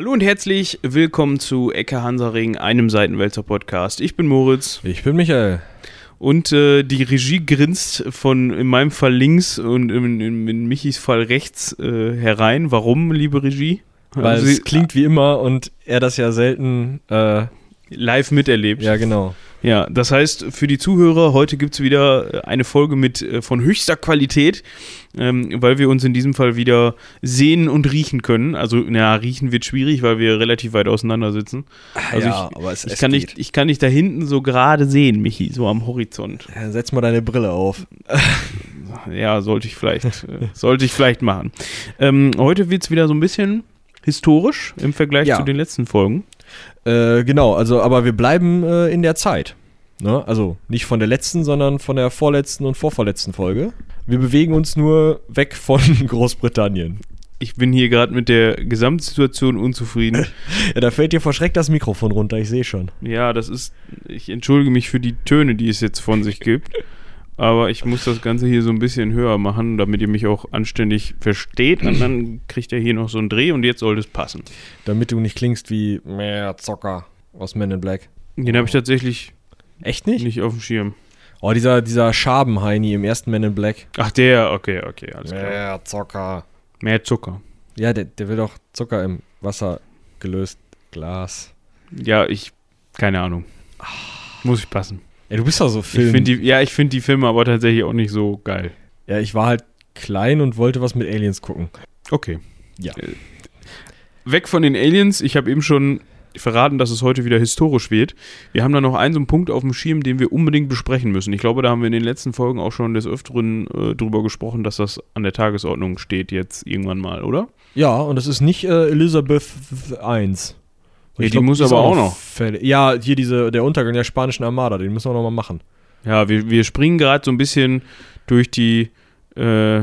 Hallo und herzlich willkommen zu Ecke Hansaring, einem Seitenwälzer Podcast. Ich bin Moritz Ich bin Michael. und äh, die Regie grinst von in meinem Fall links und in, in, in Michis Fall rechts äh, herein. Warum, liebe Regie? Weil Haben es klingt wie immer und er das ja selten. Äh, live miterlebt. ja, genau. Ja, das heißt, für die Zuhörer, heute gibt es wieder eine Folge mit äh, von höchster Qualität, ähm, weil wir uns in diesem Fall wieder sehen und riechen können. Also, na, riechen wird schwierig, weil wir relativ weit auseinander sitzen. Also ja, ich, aber es, ich, es kann geht. nicht, ich kann dich da hinten so gerade sehen, Michi, so am Horizont. Ja, Setz mal deine Brille auf. Ja, sollte ich vielleicht, äh, sollte ich vielleicht machen. Ähm, heute wird es wieder so ein bisschen historisch im Vergleich Ja. zu den letzten Folgen. Äh, genau, also, aber wir bleiben äh, in der Zeit. Ne? Also nicht von der letzten, sondern von der vorletzten und vorvorletzten Folge. Wir bewegen uns nur weg von Großbritannien. Ich bin hier gerade mit der Gesamtsituation unzufrieden. Ja, da fällt dir vor Schreck das Mikrofon runter, ich sehe schon. Ja, das ist. Ich entschuldige mich für die Töne, die es jetzt von sich gibt. Aber ich muss das Ganze hier so ein bisschen höher machen, damit ihr mich auch anständig versteht. Und dann kriegt er hier noch so einen Dreh und jetzt sollte es passen. Damit du nicht klingst wie mehr Zocker aus Men in Black. Den habe ich tatsächlich Echt nicht? nicht auf dem Schirm. Oh, dieser, dieser Schabenheini im ersten Men in Black. Ach, der, okay, okay, alles klar. Mehr Zocker. Mehr Zucker. Ja, der, der will doch Zucker im Wasser gelöst. Glas. Ja, ich. Keine Ahnung. Muss ich passen. Ja, du bist doch so Ich Film. find die, ja, ich finde die Filme aber tatsächlich auch nicht so geil. ja, ich war halt klein und wollte was mit Aliens gucken. Okay. Ja. Äh, Weg von den Aliens. Ich habe eben schon verraten, dass es heute wieder historisch wird. Wir haben da noch einen so einen Punkt auf dem Schirm, den wir unbedingt besprechen müssen. Ich glaube, da haben wir in den letzten Folgen auch schon des Öfteren äh, drüber gesprochen, dass das an der Tagesordnung steht jetzt irgendwann mal, oder? Ja, und das ist nicht äh, Elizabeth I. Ja, die muss aber auch noch. Fällig. Ja, hier diese, der Untergang der spanischen Armada, den müssen wir noch mal machen. Ja, wir, wir springen gerade so ein bisschen durch die äh,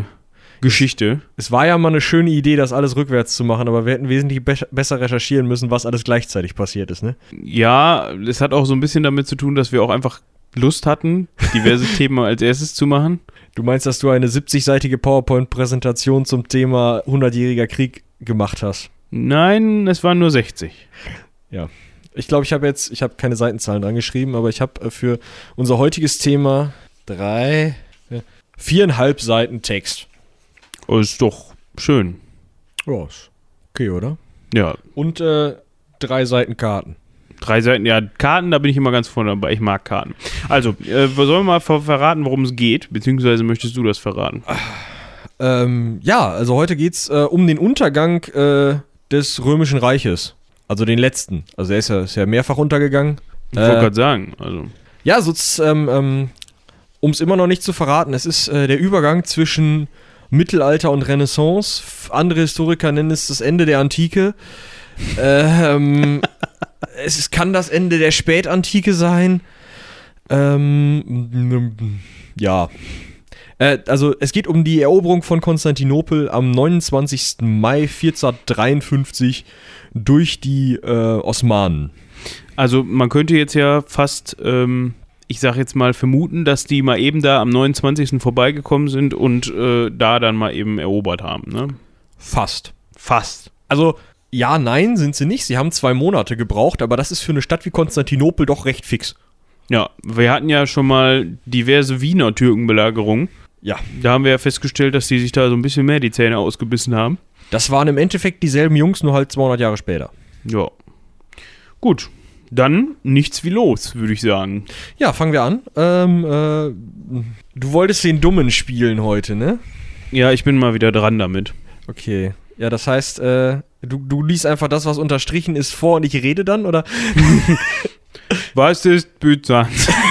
Geschichte. Es war ja mal eine schöne Idee, das alles rückwärts zu machen, aber wir hätten wesentlich be besser recherchieren müssen, was alles gleichzeitig passiert ist, ne? Ja, es hat auch so ein bisschen damit zu tun, dass wir auch einfach Lust hatten, diverse Themen als erstes zu machen. Du meinst, dass du eine 70-seitige PowerPoint-Präsentation zum Thema 100-jähriger Krieg gemacht hast? Nein, es waren nur 60. Ich glaube, ich habe jetzt, ich habe keine Seitenzahlen dran geschrieben, aber ich habe äh, für unser heutiges Thema drei, viereinhalb Seiten Text. Oh, ist doch schön. Ja, ist okay, oder? Ja, Und äh, drei Seiten Karten. drei Seiten. Ja, Karten, da bin ich immer ganz vorne dabei. Ich mag Karten. Also, äh, wir sollen mal ver verraten, worum es geht? Beziehungsweise möchtest du das verraten? Ähm, ja, also heute geht's äh, um den Untergang äh, des Römischen Reiches. Also den letzten. Also er ist ja, ist ja mehrfach untergegangen. Ich wollte Äh, gerade sagen. Also, Ja, so ähm, ähm, um es immer noch nicht zu verraten, es ist äh, der Übergang zwischen Mittelalter und Renaissance. Andere Historiker nennen es das Ende der Antike. ähm, es ist, kann das Ende der Spätantike sein. Ähm, ja. Äh, also es geht um die Eroberung von Konstantinopel am 29. Mai 1453 durch die äh, Osmanen. also, man könnte jetzt ja fast, ähm, ich sag jetzt mal, vermuten, dass die mal eben da am 29. vorbeigekommen sind und äh, da dann mal eben erobert haben, ne? Fast. Fast. Also, ja, nein, sind sie nicht. Sie haben zwei Monate gebraucht, aber das ist für eine Stadt wie Konstantinopel doch recht fix. Ja, wir hatten ja schon mal diverse Wiener Türkenbelagerungen. Ja. Da haben wir ja festgestellt, dass die sich da so ein bisschen mehr die Zähne ausgebissen haben. Das waren im Endeffekt dieselben Jungs, nur halt 200 Jahre später. Ja. Gut. Dann nichts wie los, würde ich sagen. Ja, fangen wir an. Ähm, äh, du wolltest den Dummen spielen heute, ne? Ja, ich bin mal wieder dran damit. Okay. Ja, das heißt, äh, du, du liest einfach das, was unterstrichen ist, vor und ich rede dann, oder? Was ist Byzanz?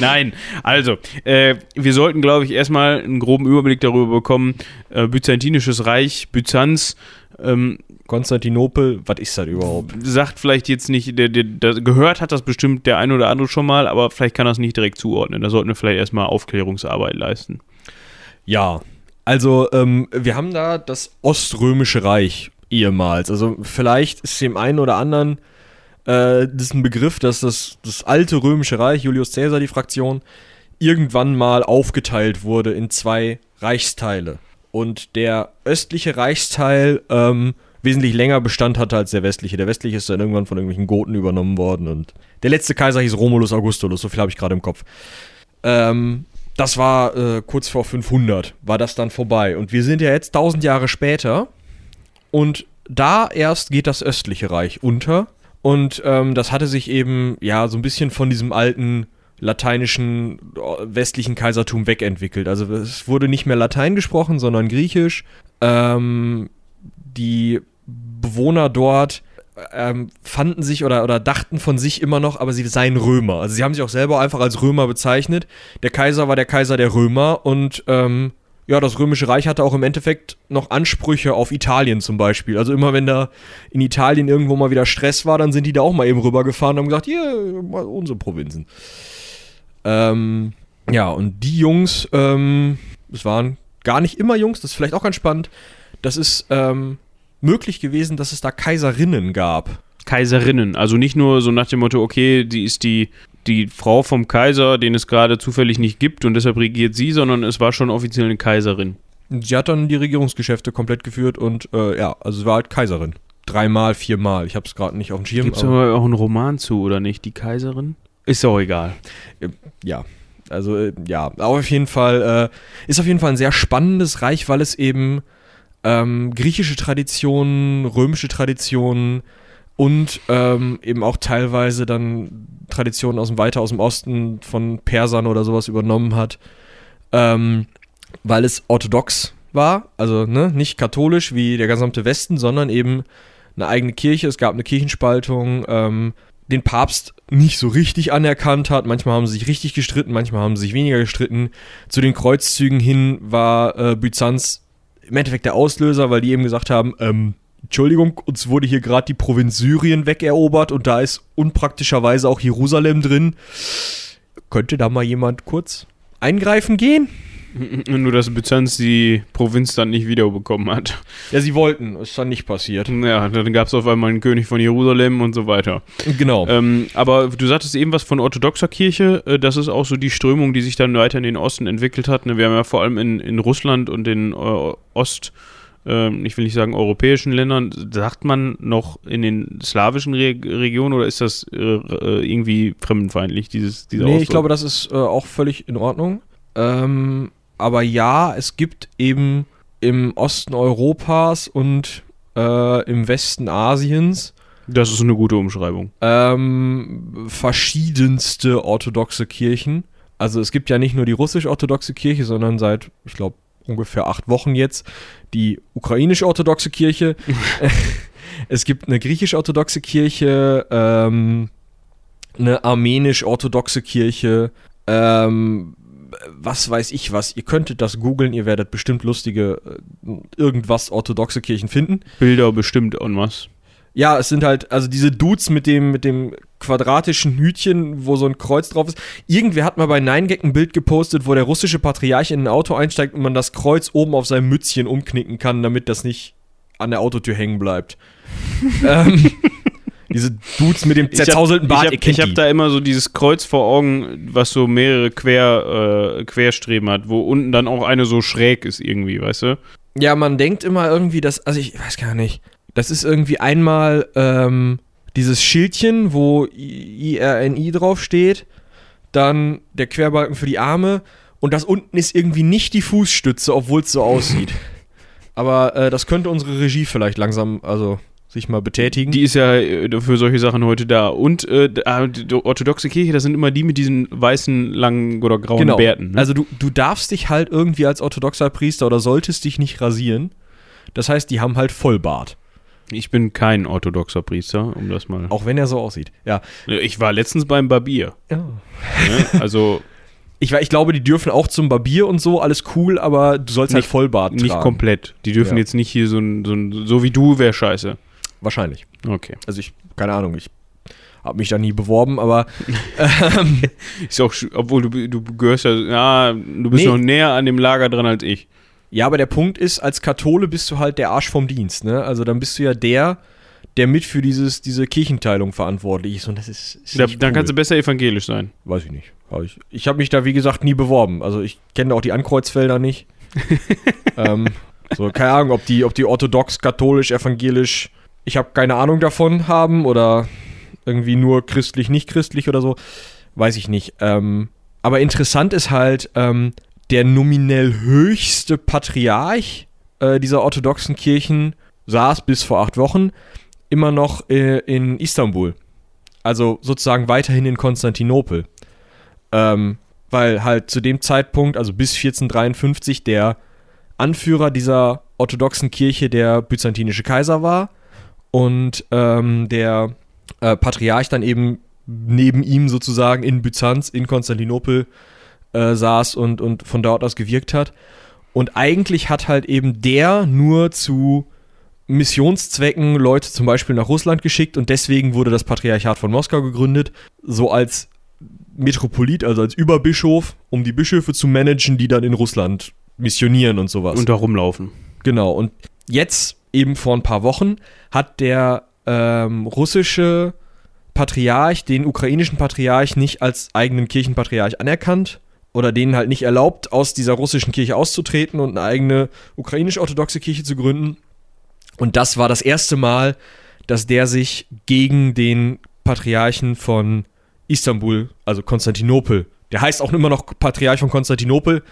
Nein, also, äh, wir sollten, glaube ich, erstmal einen groben Überblick darüber bekommen. Äh, Byzantinisches Reich, Byzanz, ähm, Konstantinopel, was ist das überhaupt? sagt vielleicht jetzt nicht, der, der, der, gehört hat das bestimmt der ein oder andere schon mal, aber vielleicht kann das nicht direkt zuordnen. Da sollten wir vielleicht erstmal Aufklärungsarbeit leisten. Ja, also ähm, wir haben da das Oströmische Reich ehemals. Also vielleicht ist dem einen oder anderen äh, das ist ein Begriff, dass das, das alte Römische Reich, Julius Caesar, die Fraktion, irgendwann mal aufgeteilt wurde in zwei Reichsteile. Und der östliche Reichsteil ähm, wesentlich länger Bestand hatte als der westliche. Der westliche ist dann irgendwann von irgendwelchen Goten übernommen worden und der letzte Kaiser hieß Romulus Augustulus, so viel habe ich gerade im Kopf. Ähm, das war äh, kurz vor 500, war das dann vorbei. Und wir sind ja jetzt 1000 Jahre später und da erst geht das östliche Reich unter. Und ähm, das hatte sich eben, ja, so ein bisschen von diesem alten lateinischen äh, westlichen Kaisertum wegentwickelt. Also es wurde nicht mehr Latein gesprochen, sondern Griechisch. Ähm, die Bewohner dort ähm, fanden sich oder, oder dachten von sich immer noch, aber sie seien Römer. Also sie haben sich auch selber einfach als Römer bezeichnet. Der Kaiser war der Kaiser der Römer und ähm, ja, das Römische Reich hatte auch im Endeffekt noch Ansprüche auf Italien zum Beispiel. Also immer wenn da in Italien irgendwo mal wieder Stress war, dann sind die da auch mal eben rübergefahren und haben gesagt, hier, unsere Provinzen. Ähm, ja, und die Jungs, ähm, es waren gar nicht immer Jungs, das ist vielleicht auch ganz spannend. Das ist ähm, möglich gewesen, dass es da Kaiserinnen gab. Kaiserinnen, also nicht nur so nach dem Motto, okay, die ist die, die Frau vom Kaiser, den es gerade zufällig nicht gibt und deshalb regiert sie, sondern es war schon offiziell eine Kaiserin. Sie hat dann die Regierungsgeschäfte komplett geführt und äh, ja, also sie war halt Kaiserin. Dreimal, viermal. Ich habe es gerade nicht auf dem Schirm. Gibt es aber auch einen Roman zu, oder nicht? Die Kaiserin? Ist auch egal. Ja, also äh, ja, aber auf jeden Fall äh, ist auf jeden Fall ein sehr spannendes Reich, weil es eben ähm, griechische Traditionen, römische Traditionen und ähm, eben auch teilweise dann Traditionen aus dem weiter aus dem Osten von Persern oder sowas übernommen hat, ähm, weil es orthodox war, also ne, nicht katholisch wie der gesamte Westen, sondern eben eine eigene Kirche. Es gab eine Kirchenspaltung, ähm, den Papst nicht so richtig anerkannt hat. Manchmal haben sie sich richtig gestritten, manchmal haben sie sich weniger gestritten. Zu den Kreuzzügen hin war äh, Byzanz im Endeffekt der Auslöser, weil die eben gesagt haben, ähm, Entschuldigung, uns wurde hier gerade die Provinz Syrien wegerobert und da ist unpraktischerweise auch Jerusalem drin. Könnte da mal jemand kurz eingreifen gehen? Nur, dass Byzanz die Provinz dann nicht wiederbekommen hat. Ja, sie wollten, ist dann nicht passiert. Ja, dann gab es auf einmal einen König von Jerusalem und so weiter. Genau. Ähm, aber du sagtest eben was von orthodoxer Kirche. Äh, das ist auch so die Strömung, die sich dann weiter in den Osten entwickelt hat. Ne? Wir haben ja vor allem in, in Russland und in äh, Ost- ähm, ich will nicht sagen europäischen Ländern, sagt man noch in den slawischen Re Regionen oder ist das äh, äh irgendwie fremdenfeindlich, dieses, dieser Nee, Ausdruck? ich glaube, das ist äh, auch völlig in Ordnung. Ähm, aber ja, es gibt eben im Osten Europas und äh, im Westen Asiens. Das ist eine gute Umschreibung. Ähm, verschiedenste orthodoxe Kirchen. Also es gibt ja nicht nur die russisch-orthodoxe Kirche, sondern seit, ich glaube, ungefähr acht Wochen jetzt die ukrainisch-orthodoxe Kirche. es gibt eine griechisch-orthodoxe Kirche, ähm, eine armenisch-orthodoxe Kirche, ähm, was weiß ich was. Ihr könntet das googeln, ihr werdet bestimmt lustige äh, irgendwas orthodoxe Kirchen finden. Bilder bestimmt und was. Ja, es sind halt, also diese Dudes mit dem, mit dem quadratischen Hütchen, wo so ein Kreuz drauf ist. Irgendwer hat mal bei 9gag ein Bild gepostet, wo der russische Patriarch in ein Auto einsteigt und man das Kreuz oben auf seinem Mützchen umknicken kann, damit das nicht an der Autotür hängen bleibt. ähm, diese Dudes mit dem zerzauselten Bart, ich hab, hab da immer so dieses Kreuz vor Augen, was so mehrere Quer, äh, Querstreben hat, wo unten dann auch eine so schräg ist irgendwie, weißt du? Ja, man denkt immer irgendwie, dass, also ich weiß gar nicht, das ist irgendwie einmal ähm, dieses Schildchen, wo IRNI draufsteht, dann der Querbalken für die Arme und das unten ist irgendwie nicht die Fußstütze, obwohl es so aussieht. Aber äh, das könnte unsere Regie vielleicht langsam, also sich mal betätigen. Die ist ja äh, für solche Sachen heute da. Und äh, ah, die orthodoxe Kirche, das sind immer die mit diesen weißen, langen oder grauen genau. Bärten. Ne? Also du, du darfst dich halt irgendwie als orthodoxer Priester oder solltest dich nicht rasieren. Das heißt, die haben halt Vollbart. Ich bin kein orthodoxer Priester, um das mal. Auch wenn er so aussieht, ja. Ich war letztens beim Barbier. Ja. Ne? Also. Ich, ich glaube, die dürfen auch zum Barbier und so, alles cool, aber du sollst halt nicht, halt Vollbart tragen. Nicht komplett. Die dürfen ja. jetzt nicht hier so ein, so ein, so wie du, wäre scheiße. Wahrscheinlich. Okay. Also ich, keine Ahnung, ich habe mich da nie beworben, aber ähm, ist auch, obwohl du, du gehörst ja, ja du bist nee. noch näher an dem Lager dran als ich. Ja, aber der Punkt ist, als Kathole bist du halt der Arsch vom Dienst, ne? Also dann bist du ja der, der mit für dieses, diese Kirchenteilung verantwortlich ist. Und das ist. ist dann cool. kannst du besser evangelisch sein. Weiß ich nicht. Ich, ich habe mich da, wie gesagt, nie beworben. Also ich kenne auch die Ankreuzfelder nicht. ähm, So, keine Ahnung, ob die, ob die orthodox, katholisch, evangelisch, ich habe keine Ahnung davon haben oder irgendwie nur christlich, nicht christlich oder so. Weiß ich nicht. Ähm, aber interessant ist halt, ähm, der nominell höchste Patriarch äh, dieser orthodoxen Kirchen saß bis vor acht Wochen immer noch äh, in Istanbul. Also sozusagen weiterhin in Konstantinopel. Ähm, weil halt zu dem Zeitpunkt, also bis 1453, der Anführer dieser orthodoxen Kirche der byzantinische Kaiser war und ähm, der äh, Patriarch dann eben neben ihm sozusagen in Byzanz, in Konstantinopel äh, saß und, und von dort aus gewirkt hat. Und eigentlich hat halt eben der nur zu Missionszwecken Leute zum Beispiel nach Russland geschickt und deswegen wurde das Patriarchat von Moskau gegründet, so als Metropolit, also als Überbischof, um die Bischöfe zu managen, die dann in Russland missionieren und sowas. Und da rumlaufen. Genau, und jetzt, eben vor ein paar Wochen, hat der ähm, russische Patriarch den ukrainischen Patriarch nicht als eigenen Kirchenpatriarch anerkannt oder denen halt nicht erlaubt, aus dieser russischen Kirche auszutreten und eine eigene ukrainisch-orthodoxe Kirche zu gründen. Und das war das erste Mal, dass der sich gegen den Patriarchen von Istanbul, also Konstantinopel, der heißt auch immer noch Patriarch von Konstantinopel,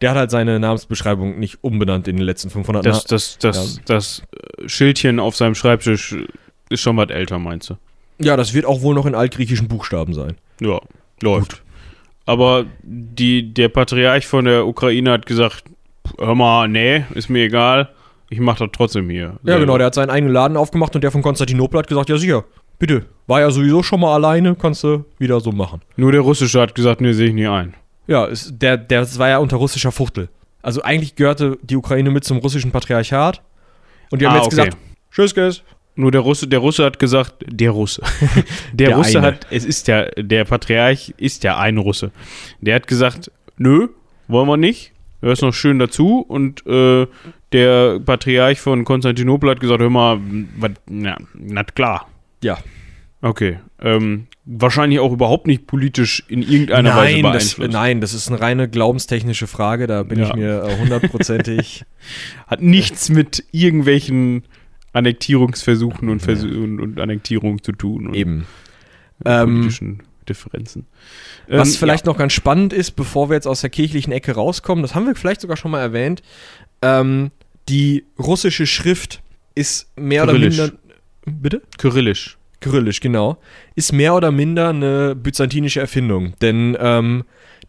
der hat halt seine Namensbeschreibung nicht umbenannt in den letzten 500 Jahren. Das, das, das, ja. das Schildchen auf seinem Schreibtisch ist schon was älter, meinst du? Ja, das wird auch wohl noch in altgriechischen Buchstaben sein. Ja, läuft. Gut. Aber die, der Patriarch von der Ukraine hat gesagt, hör mal, nee, ist mir egal, ich mach das trotzdem hier. Ja, genau, der hat seinen eigenen Laden aufgemacht und der von Konstantinopel hat gesagt, ja sicher, bitte, war ja sowieso schon mal alleine, kannst du wieder so machen. Nur der russische hat gesagt, nee, sehe ich nie ein. Ja, ist, der, der das war ja unter russischer Fuchtel. Also eigentlich gehörte die Ukraine mit zum russischen Patriarchat. Und die haben ah, jetzt okay. gesagt, tschüss, guys. Nur der Russe, der Russe hat gesagt, der Russe. der, der Russe eine. hat, es ist ja, der Patriarch ist ja ein Russe. Der hat gesagt, nö, wollen wir nicht. Er ist noch schön dazu. Und äh, der Patriarch von Konstantinopel hat gesagt, hör mal, was, na, na klar. Ja. Okay. Ähm, wahrscheinlich auch überhaupt nicht politisch in irgendeiner nein, Weise beeinflusst. Das, nein, das ist eine reine glaubenstechnische Frage, da bin ja. ich mir äh, hundertprozentig. Hat nichts mit irgendwelchen Annektierungsversuchen und, Vers und, und Annektierung zu tun. Eben. Politischen ähm, Differenzen. Was ähm, vielleicht ja. noch ganz spannend ist, bevor wir jetzt aus der kirchlichen Ecke rauskommen, das haben wir vielleicht sogar schon mal erwähnt, ähm, die russische Schrift ist mehr Kyrillisch. oder minder. Bitte? Kyrillisch. Kyrillisch, genau. Ist mehr oder minder eine byzantinische Erfindung. Denn ähm,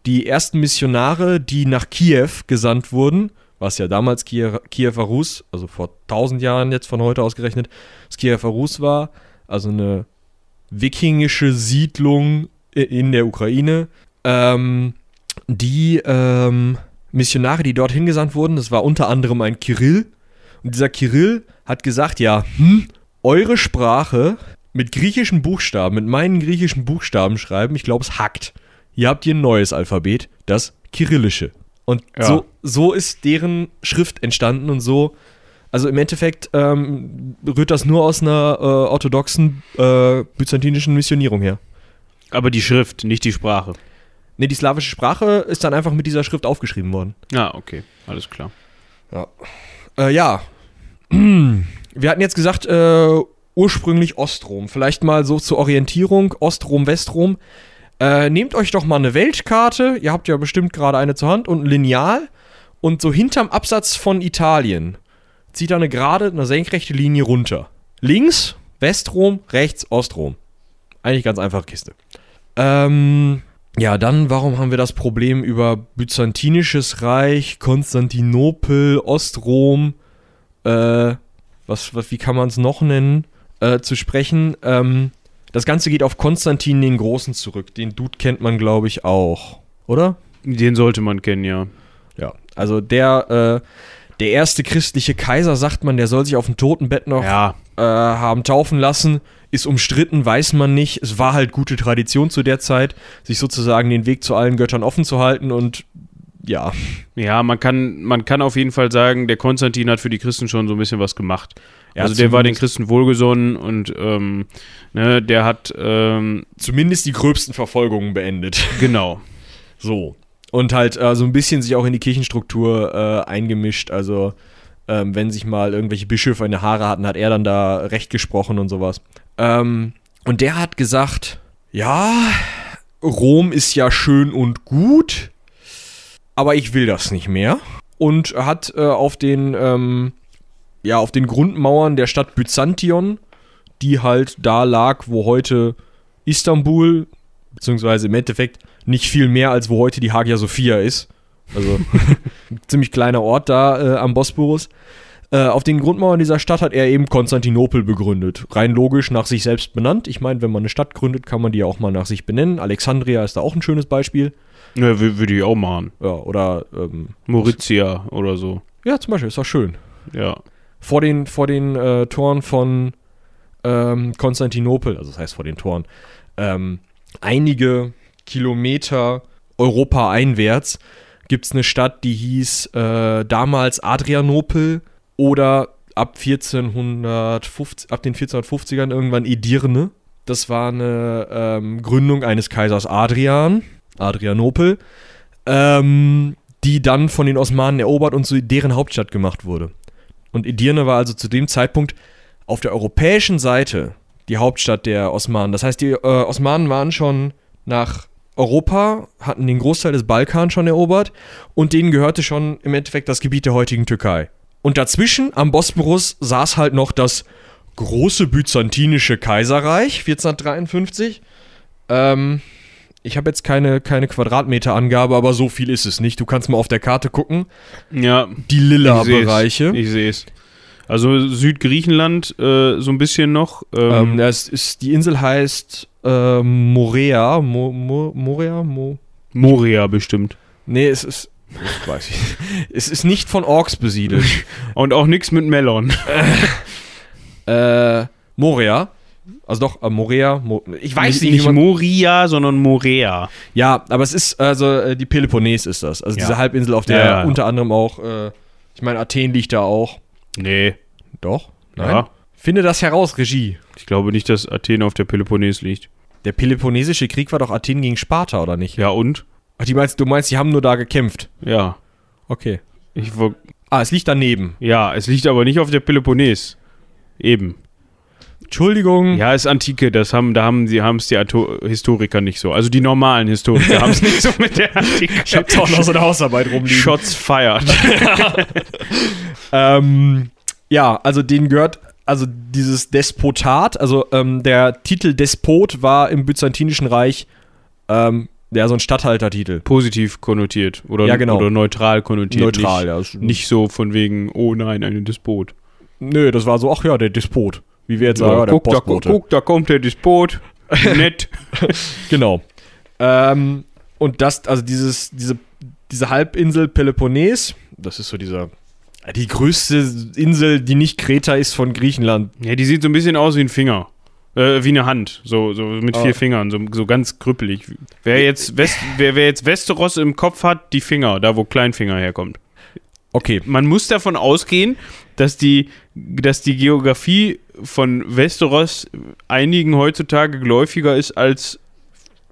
die ersten Missionare, die nach Kiew gesandt wurden, was ja damals Kiew, Kiewer Rus, also vor 1000 Jahren jetzt von heute ausgerechnet, das Kiewer Rus war, also eine wikingische Siedlung in der Ukraine. Ähm, die ähm, Missionare, die dorthin gesandt wurden, das war unter anderem ein Kirill. Und dieser Kirill hat gesagt, ja, hm, eure Sprache mit griechischen Buchstaben, mit meinen griechischen Buchstaben schreiben, ich glaube, es hackt. Hier habt ihr ein neues Alphabet, das Kyrillische. Und ja. so, so ist deren Schrift entstanden und so, also im Endeffekt ähm, rührt das nur aus einer äh, orthodoxen äh, byzantinischen Missionierung her. Aber die Schrift, nicht die Sprache. Ne, die slawische Sprache ist dann einfach mit dieser Schrift aufgeschrieben worden. Ah, okay, alles klar. Ja. Äh, ja. Wir hatten jetzt gesagt, äh, ursprünglich Ostrom. Vielleicht mal so zur Orientierung: Ostrom, Westrom. Äh, nehmt euch doch mal eine Weltkarte, ihr habt ja bestimmt gerade eine zur Hand und ein Lineal und so hinterm Absatz von Italien zieht da eine gerade, eine senkrechte Linie runter. Links Westrom, rechts Ostrom. Eigentlich ganz einfache Kiste. Ähm, ja, dann, warum haben wir das Problem über Byzantinisches Reich, Konstantinopel, Ostrom, äh, was, was, wie kann man es noch nennen, äh, zu sprechen? Ähm, das Ganze geht auf Konstantin den Großen zurück. Den Dude kennt man, glaube ich, auch, oder? Den sollte man kennen, ja. Ja, also der, äh, der erste christliche Kaiser, sagt man, der soll sich auf dem Totenbett noch ja. äh, haben taufen lassen. Ist umstritten, weiß man nicht. Es war halt gute Tradition zu der Zeit, sich sozusagen den Weg zu allen Göttern offen zu halten und ja. Ja, man kann, man kann auf jeden Fall sagen, der Konstantin hat für die Christen schon so ein bisschen was gemacht. Ja, also der war den Christen wohlgesonnen und ähm, ne, der hat ähm, zumindest die gröbsten Verfolgungen beendet. Genau. So. Und halt äh, so ein bisschen sich auch in die Kirchenstruktur äh, eingemischt. Also Ähm, wenn sich mal irgendwelche Bischöfe in der Haare hatten, hat er dann da Recht gesprochen und sowas. Ähm, und der hat gesagt, ja, Rom ist ja schön und gut, aber ich will das nicht mehr. Und hat äh, auf den, ähm, ja, auf den Grundmauern der Stadt Byzantion, die halt da lag, wo heute Istanbul, beziehungsweise im Endeffekt nicht viel mehr, als wo heute die Hagia Sophia ist. Also ein ziemlich kleiner Ort da äh, am Bosporus. Äh, auf den Grundmauern dieser Stadt hat er eben Konstantinopel begründet. Rein logisch nach sich selbst benannt. Ich meine, wenn man eine Stadt gründet, kann man die ja auch mal nach sich benennen. Alexandria ist da auch ein schönes Beispiel. Ja, wü- würde ich auch machen. Ja, oder, ähm, Mauritius oder so. ja, zum Beispiel, ist doch schön. Ja. Vor den, vor den äh, Toren von ähm, Konstantinopel, also das heißt vor den Toren, ähm, einige Kilometer Europa einwärts gibt es eine Stadt, die hieß äh, damals Adrianopel oder ab 1450, ab den 1450ern irgendwann Edirne. Das war eine ähm, Gründung eines Kaisers Adrian, Adrianopel, ähm, die dann von den Osmanen erobert und zu deren Hauptstadt gemacht wurde. Und Edirne war also zu dem Zeitpunkt auf der europäischen Seite die Hauptstadt der Osmanen. Das heißt, die äh, Osmanen waren schon nach Europa, hatten den Großteil des Balkan schon erobert und denen gehörte schon im Endeffekt das Gebiet der heutigen Türkei. Und dazwischen am Bosporus saß halt noch das große byzantinische Kaiserreich 1453. Ähm, ich habe jetzt keine, keine Quadratmeterangabe, aber so viel ist es nicht. Du kannst mal auf der Karte gucken. Ja, Die ich lila seh's. Bereiche. Ich sehe es. Also Südgriechenland äh, so ein bisschen noch. Ähm, Ähm, das ist, die Insel heißt äh, Morea. Mo, Mo, Morea? Mo, Moria bestimmt. nee, es ist. Ich weiß nicht. Es ist nicht von Orks besiedelt. Und auch nichts mit Melon. äh, Morea. Also doch, äh, Morea. Mo, ich weiß nicht, nicht Moria, sondern Morea. Ja, aber es ist, also äh, die Peloponnes ist das. Also Ja. diese Halbinsel, auf der Ja, ja, unter anderem auch, äh, ich meine, Athen liegt da auch. Nee. Doch? Ja. Finde das heraus, Regie. Ich glaube nicht, dass Athen auf der Peloponnes liegt. Der Peloponnesische Krieg war doch Athen gegen Sparta, oder nicht? Ja, und? Ach, die meinst, du meinst, die haben nur da gekämpft. Ja. Okay. Ich, Ah, es liegt daneben. ja, es liegt aber nicht auf der Peloponnes. Eben. Entschuldigung. Ja, ist Antike, das haben, da haben sie haben es die Ato Historiker nicht so. Also die normalen Historiker haben es nicht so mit der Antike. Ich hab doch noch so eine Hausarbeit rumliegen. Shots fired. Ähm, ja, also denen gehört, also dieses Despotat, also ähm, der Titel Despot war im Byzantinischen Reich ähm, ja so ein Statthaltertitel. Positiv konnotiert oder, Ja, genau. oder neutral konnotiert. Neutral, nicht, ja. Nicht so von wegen, oh nein, ein Despot. Nö, das war so, ach ja, der Despot. Wie wir jetzt Ja, sagen, der guck, da, Postbote. guck, da kommt der Despot. Nett. Genau. Ähm, und das, also dieses, diese, diese Halbinsel Peloponnes, das ist so dieser, die größte Insel, die nicht Kreta ist von Griechenland. Ja, die sieht so ein bisschen aus wie ein Finger. Äh, wie eine Hand. So, so mit Ah. vier Fingern. So, so ganz krüppelig. Wer jetzt, West, wer, wer jetzt Westeros im Kopf hat, die Finger, da wo Kleinfinger herkommt. Okay. Man muss davon ausgehen, dass die, dass die Geografie von Westeros einigen heutzutage geläufiger ist als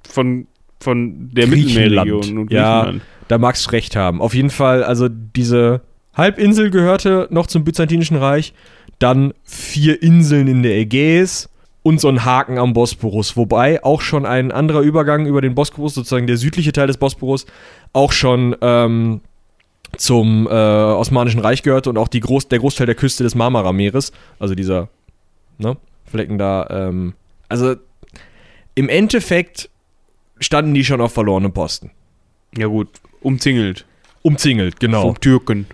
von, von der. Mittelmeerregion und Ja. Da magst du recht haben. Auf jeden Fall, also diese Halbinsel gehörte noch zum Byzantinischen Reich, dann vier Inseln in der Ägäis und so ein Haken am Bosporus. Wobei auch schon ein anderer Übergang über den Bosporus, sozusagen der südliche Teil des Bosporus, auch schon ähm, zum äh, Osmanischen Reich gehörte und auch Groß der Großteil der Küste des Marmara-Meeres, also dieser ne, Flecken da. Ähm, also im Endeffekt standen die schon auf verlorenem Posten. Ja gut, umzingelt. Umzingelt, genau. Vom Türken.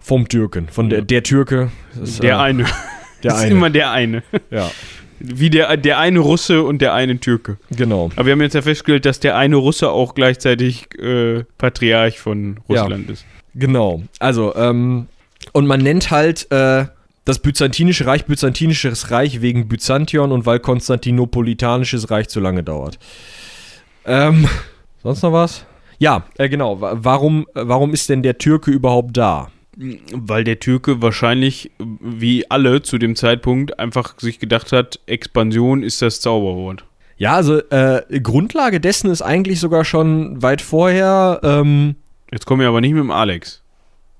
Vom Türken. Von der, der Türke. Ist, Der äh, eine. Der das ist eine. immer der eine. Ja, Wie der, der eine Russe und der eine Türke. genau. Aber wir haben jetzt ja festgestellt, dass der eine Russe auch gleichzeitig äh, Patriarch von Russland ist. Genau. Also, ähm, und man nennt halt äh, das Byzantinische Reich Byzantinisches Reich wegen Byzantion und weil Konstantinopolitanisches Reich zu lange dauert. Ähm, sonst noch was? Ja, äh, genau. Wa- Warum, warum ist denn der Türke überhaupt da? Weil der Türke wahrscheinlich, wie alle zu dem Zeitpunkt, einfach sich gedacht hat, Expansion ist das Zauberwort. Ja, also äh, Grundlage dessen ist eigentlich sogar schon weit vorher. Ähm, Jetzt kommen wir aber nicht mit dem Alex.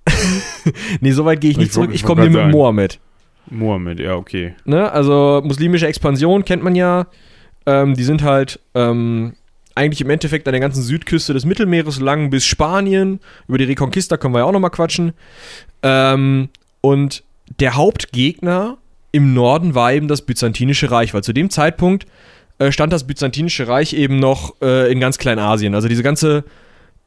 nee, so weit gehe ich nicht Ich zurück. Ich komme hier mit sagen. Mohammed. Mohammed, ja, okay. Ne? Also muslimische Expansion kennt man ja. Ähm, die sind halt ähm, eigentlich im Endeffekt an der ganzen Südküste des Mittelmeeres lang bis Spanien. Über die Reconquista können wir ja auch nochmal quatschen. Ähm, und der Hauptgegner im Norden war eben das Byzantinische Reich, weil zu dem Zeitpunkt äh, stand das Byzantinische Reich eben noch äh, in ganz Kleinasien. Also diese ganze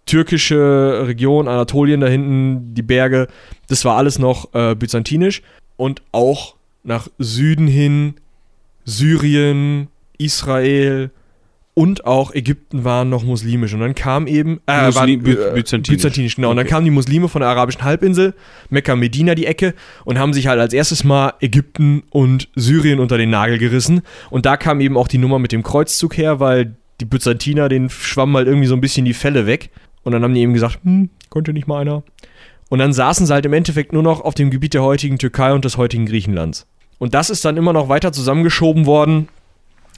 türkische Region, Anatolien da hinten, die Berge, das war alles noch äh, byzantinisch. Und auch nach Süden hin Syrien, Israel und auch Ägypten waren noch muslimisch. Und dann kam eben äh, Muslim- waren, By- byzantinisch. byzantinisch, genau. Und dann Okay. kamen die Muslime von der arabischen Halbinsel, Mekka, Medina die Ecke und haben sich halt als erstes mal Ägypten und Syrien unter den Nagel gerissen. Und da kam eben auch die Nummer mit dem Kreuzzug her, weil die Byzantiner, denen schwammen halt irgendwie so ein bisschen die Fälle weg. Und dann haben die eben gesagt, hm, konnte nicht mal einer. Und dann saßen sie halt im Endeffekt nur noch auf dem Gebiet der heutigen Türkei und des heutigen Griechenlands. Und das ist dann immer noch weiter zusammengeschoben worden,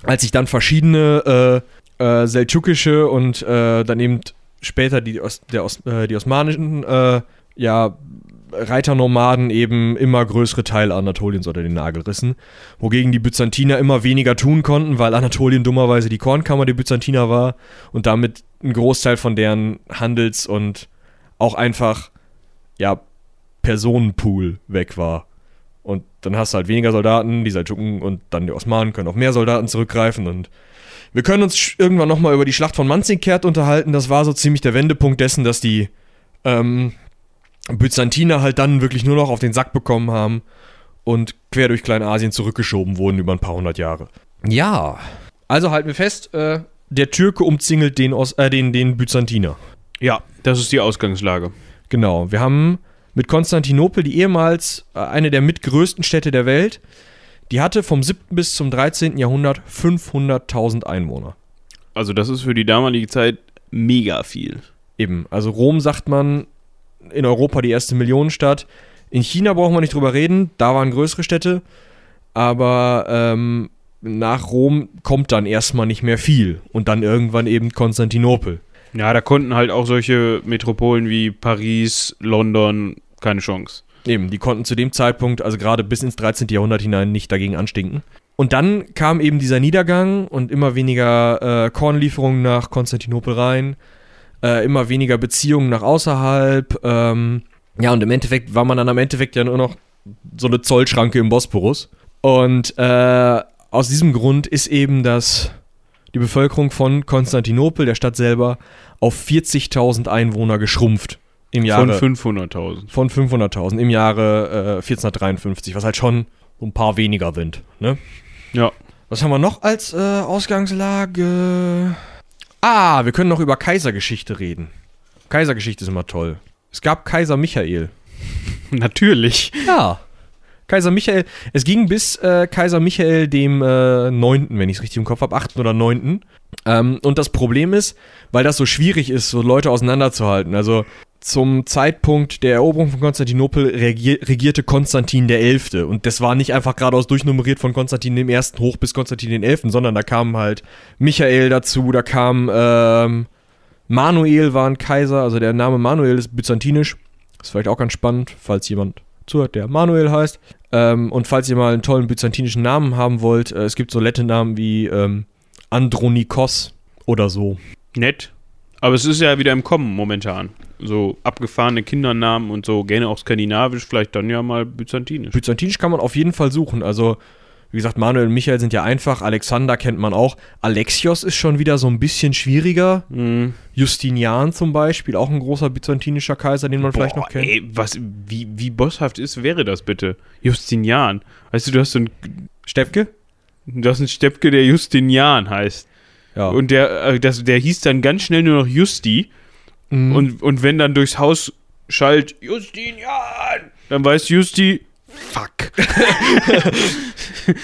als sich dann verschiedene äh, äh, seldschukische und äh, dann eben später die, Os der Os äh, die osmanischen äh, ja, Reiternomaden eben immer größere Teile Anatoliens unter den Nagel rissen. Wogegen die Byzantiner immer weniger tun konnten, weil Anatolien dummerweise die Kornkammer der Byzantiner war und damit ein Großteil von deren Handels- und auch einfach, ja, Personenpool weg war. Und dann hast du halt weniger Soldaten, die Seldschuken und dann die Osmanen können auf mehr Soldaten zurückgreifen und wir können uns irgendwann nochmal über die Schlacht von Manzikert unterhalten. Das war so ziemlich der Wendepunkt dessen, dass die ähm, Byzantiner halt dann wirklich nur noch auf den Sack bekommen haben und quer durch Kleinasien zurückgeschoben wurden über ein paar hundert Jahre. Ja, also halten wir fest, äh, der Türke umzingelt den, Os äh, den, den Byzantiner. Ja, das ist die Ausgangslage. Genau, wir haben mit Konstantinopel, die ehemals äh, eine der mitgrößten Städte der Welt, die hatte vom 7. bis zum 13. Jahrhundert 500.000 Einwohner. Also das ist für die damalige Zeit mega viel. Eben, also Rom sagt man in Europa die erste Millionenstadt. In China brauchen wir nicht drüber reden, da waren größere Städte. Aber ähm, nach Rom kommt dann erstmal nicht mehr viel. Und dann irgendwann eben Konstantinopel. Ja, da konnten halt auch solche Metropolen wie Paris, London keine Chance. Eben, die konnten zu dem Zeitpunkt, also gerade bis ins 13. Jahrhundert hinein, nicht dagegen anstinken. Und dann kam eben dieser Niedergang und immer weniger äh, Kornlieferungen nach Konstantinopel rein, äh, immer weniger Beziehungen nach außerhalb. Ähm, ja, und im Endeffekt war man dann am Endeffekt ja nur noch so eine Zollschranke im Bosporus. Und äh, aus diesem Grund ist eben das, die Bevölkerung von Konstantinopel, der Stadt selber, auf 40.000 Einwohner geschrumpft im Jahre Von 500.000. von 500.000 im Jahre äh, 1453, was halt schon ein paar weniger sind. Ne? Ja. Was haben wir noch als äh, Ausgangslage? Ah, wir können noch über Kaisergeschichte reden. Kaisergeschichte ist immer toll. Es gab Kaiser Michael. Natürlich. Ja. Kaiser Michael, es ging bis äh, Kaiser Michael dem äh, 9., wenn ich es richtig im Kopf habe, 8. oder 9. Ähm, und das Problem ist, weil das so schwierig ist, so Leute auseinanderzuhalten. Also zum Zeitpunkt der Eroberung von Konstantinopel regier regierte Konstantin der Elfte. Und das war nicht einfach geradeaus durchnummeriert von Konstantin dem Ersten hoch bis Konstantin den Elften, sondern da kamen halt Michael dazu, da kam ähm, Manuel war ein Kaiser, also der Name Manuel ist byzantinisch. Ist vielleicht auch ganz spannend, falls jemand zuhört, der Manuel heißt. Ähm, und falls ihr mal einen tollen byzantinischen Namen haben wollt, äh, es gibt so nette Namen wie ähm, Andronikos oder so. Nett. Aber es ist ja wieder im Kommen momentan. So abgefahrene Kindernamen und so, gerne auch skandinavisch, vielleicht dann ja mal byzantinisch. Byzantinisch kann man auf jeden Fall suchen. Also, wie gesagt, Manuel und Michael sind ja einfach. Alexander kennt man auch. Alexios ist schon wieder so ein bisschen schwieriger. Mhm. Justinian zum Beispiel, auch ein großer byzantinischer Kaiser, den man vielleicht noch Boah, kennt. Ey, was, wie, wie bosshaft ist, wäre das bitte? Justinian. Weißt du, du hast so ein, Steppke? du hast einen Steppke, der Justinian heißt. Ja. Und der, äh, das, der hieß dann ganz schnell nur noch Justi. Mhm. Und, und wenn dann durchs Haus schallt, Justinian, dann weiß Justi, fuck.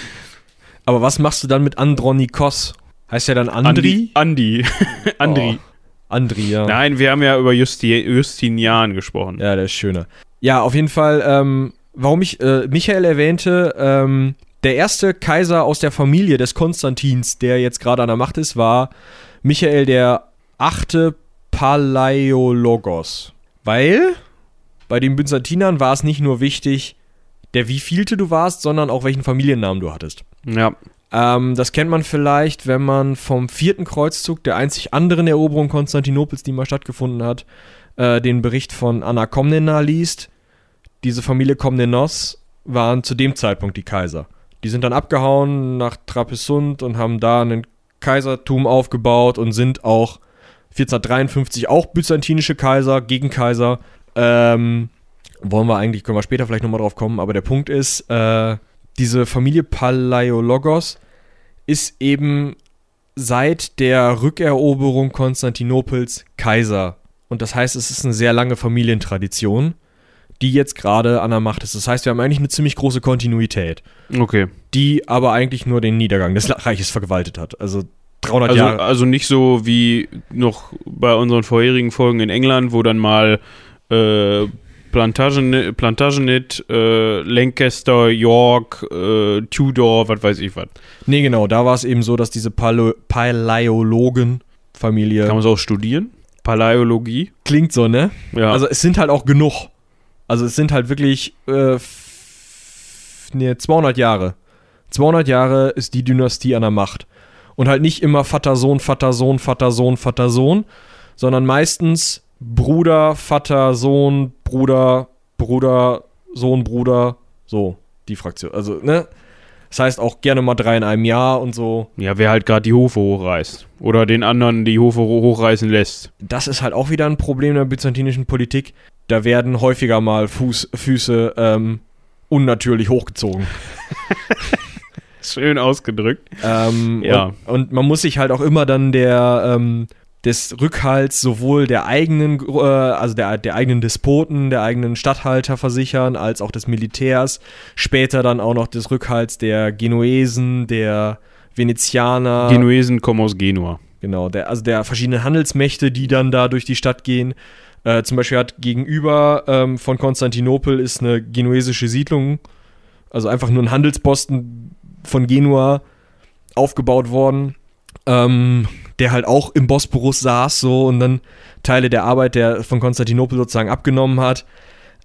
Aber was machst du dann mit Andronikos? Heißt ja dann Andri? Andi. Andi. Oh, Andri, ja. Nein, wir haben ja über Justi Justinian gesprochen. Ja, der ist schöner. Ja, auf jeden Fall, ähm, warum ich äh, Michael erwähnte, ähm, der erste Kaiser aus der Familie des Konstantins, der jetzt gerade an der Macht ist, war Michael der achte Palaiologos. Weil bei den Byzantinern war es nicht nur wichtig, der wievielte du warst, sondern auch welchen Familiennamen du hattest. Ja. Ähm, das kennt man vielleicht, wenn man vom vierten Kreuzzug, der einzig anderen Eroberung Konstantinopels, die mal stattgefunden hat, äh, den Bericht von Anna Komnena liest. Diese Familie Komnenos waren zu dem Zeitpunkt die Kaiser. Die sind dann abgehauen nach Trapezunt und haben da ein Kaisertum aufgebaut und sind auch 1453 auch byzantinische Kaiser, Gegenkaiser. Ähm, wollen wir eigentlich, können wir später vielleicht nochmal drauf kommen, aber der Punkt ist, äh, diese Familie Palaiologos ist eben seit der Rückeroberung Konstantinopels Kaiser. Und das heißt, es ist eine sehr lange Familientradition, die jetzt gerade an der Macht ist. Das heißt, wir haben eigentlich eine ziemlich große Kontinuität, Okay. die aber eigentlich nur den Niedergang des Reiches vergewaltigt hat. Also 300 Also, Jahre. also nicht so wie noch bei unseren vorherigen Folgen in England, wo dann mal äh, Plantagenet, Plantagenet äh, Lancaster, York, äh, Tudor, was weiß ich was. Nee, genau, da war es eben so, dass diese Palo Palaiologen-Familie Kann man es auch studieren? Paläologie? klingt so, ne? Ja. Also es sind halt auch genug. Also es sind halt wirklich äh, nee, 200 Jahre. 200 Jahre ist die Dynastie an der Macht. Und halt nicht immer Vater, Sohn, Vater, Sohn, Vater, Sohn, Vater, Sohn, sondern meistens Bruder, Vater, Sohn, Bruder, Bruder, Sohn, Bruder, so, die Fraktion. Also, ne? Das heißt auch gerne mal drei in einem Jahr und so. ja, wer halt gerade die Hofe hochreißt. Oder den anderen die Hofe ho- hochreißen lässt. das ist halt auch wieder ein Problem der byzantinischen Politik. Da werden häufiger mal Fuß, Füße ähm, unnatürlich hochgezogen. Schön ausgedrückt. Ähm, Ja. und, und man muss sich halt auch immer dann der ähm, des Rückhalts sowohl der eigenen, äh, also der, der eigenen Despoten, der eigenen Statthalter versichern, als auch des Militärs. Später dann auch noch des Rückhalts der Genuesen, der Venezianer. Genuesen kommen aus Genua. Genau, der, also der verschiedenen Handelsmächte, die dann da durch die Stadt gehen. Äh, zum Beispiel hat gegenüber ähm, von Konstantinopel ist eine genuesische Siedlung, also einfach nur ein Handelsposten von Genua aufgebaut worden, ähm, der halt auch im Bosporus saß so und dann Teile der Arbeit der von Konstantinopel sozusagen abgenommen hat.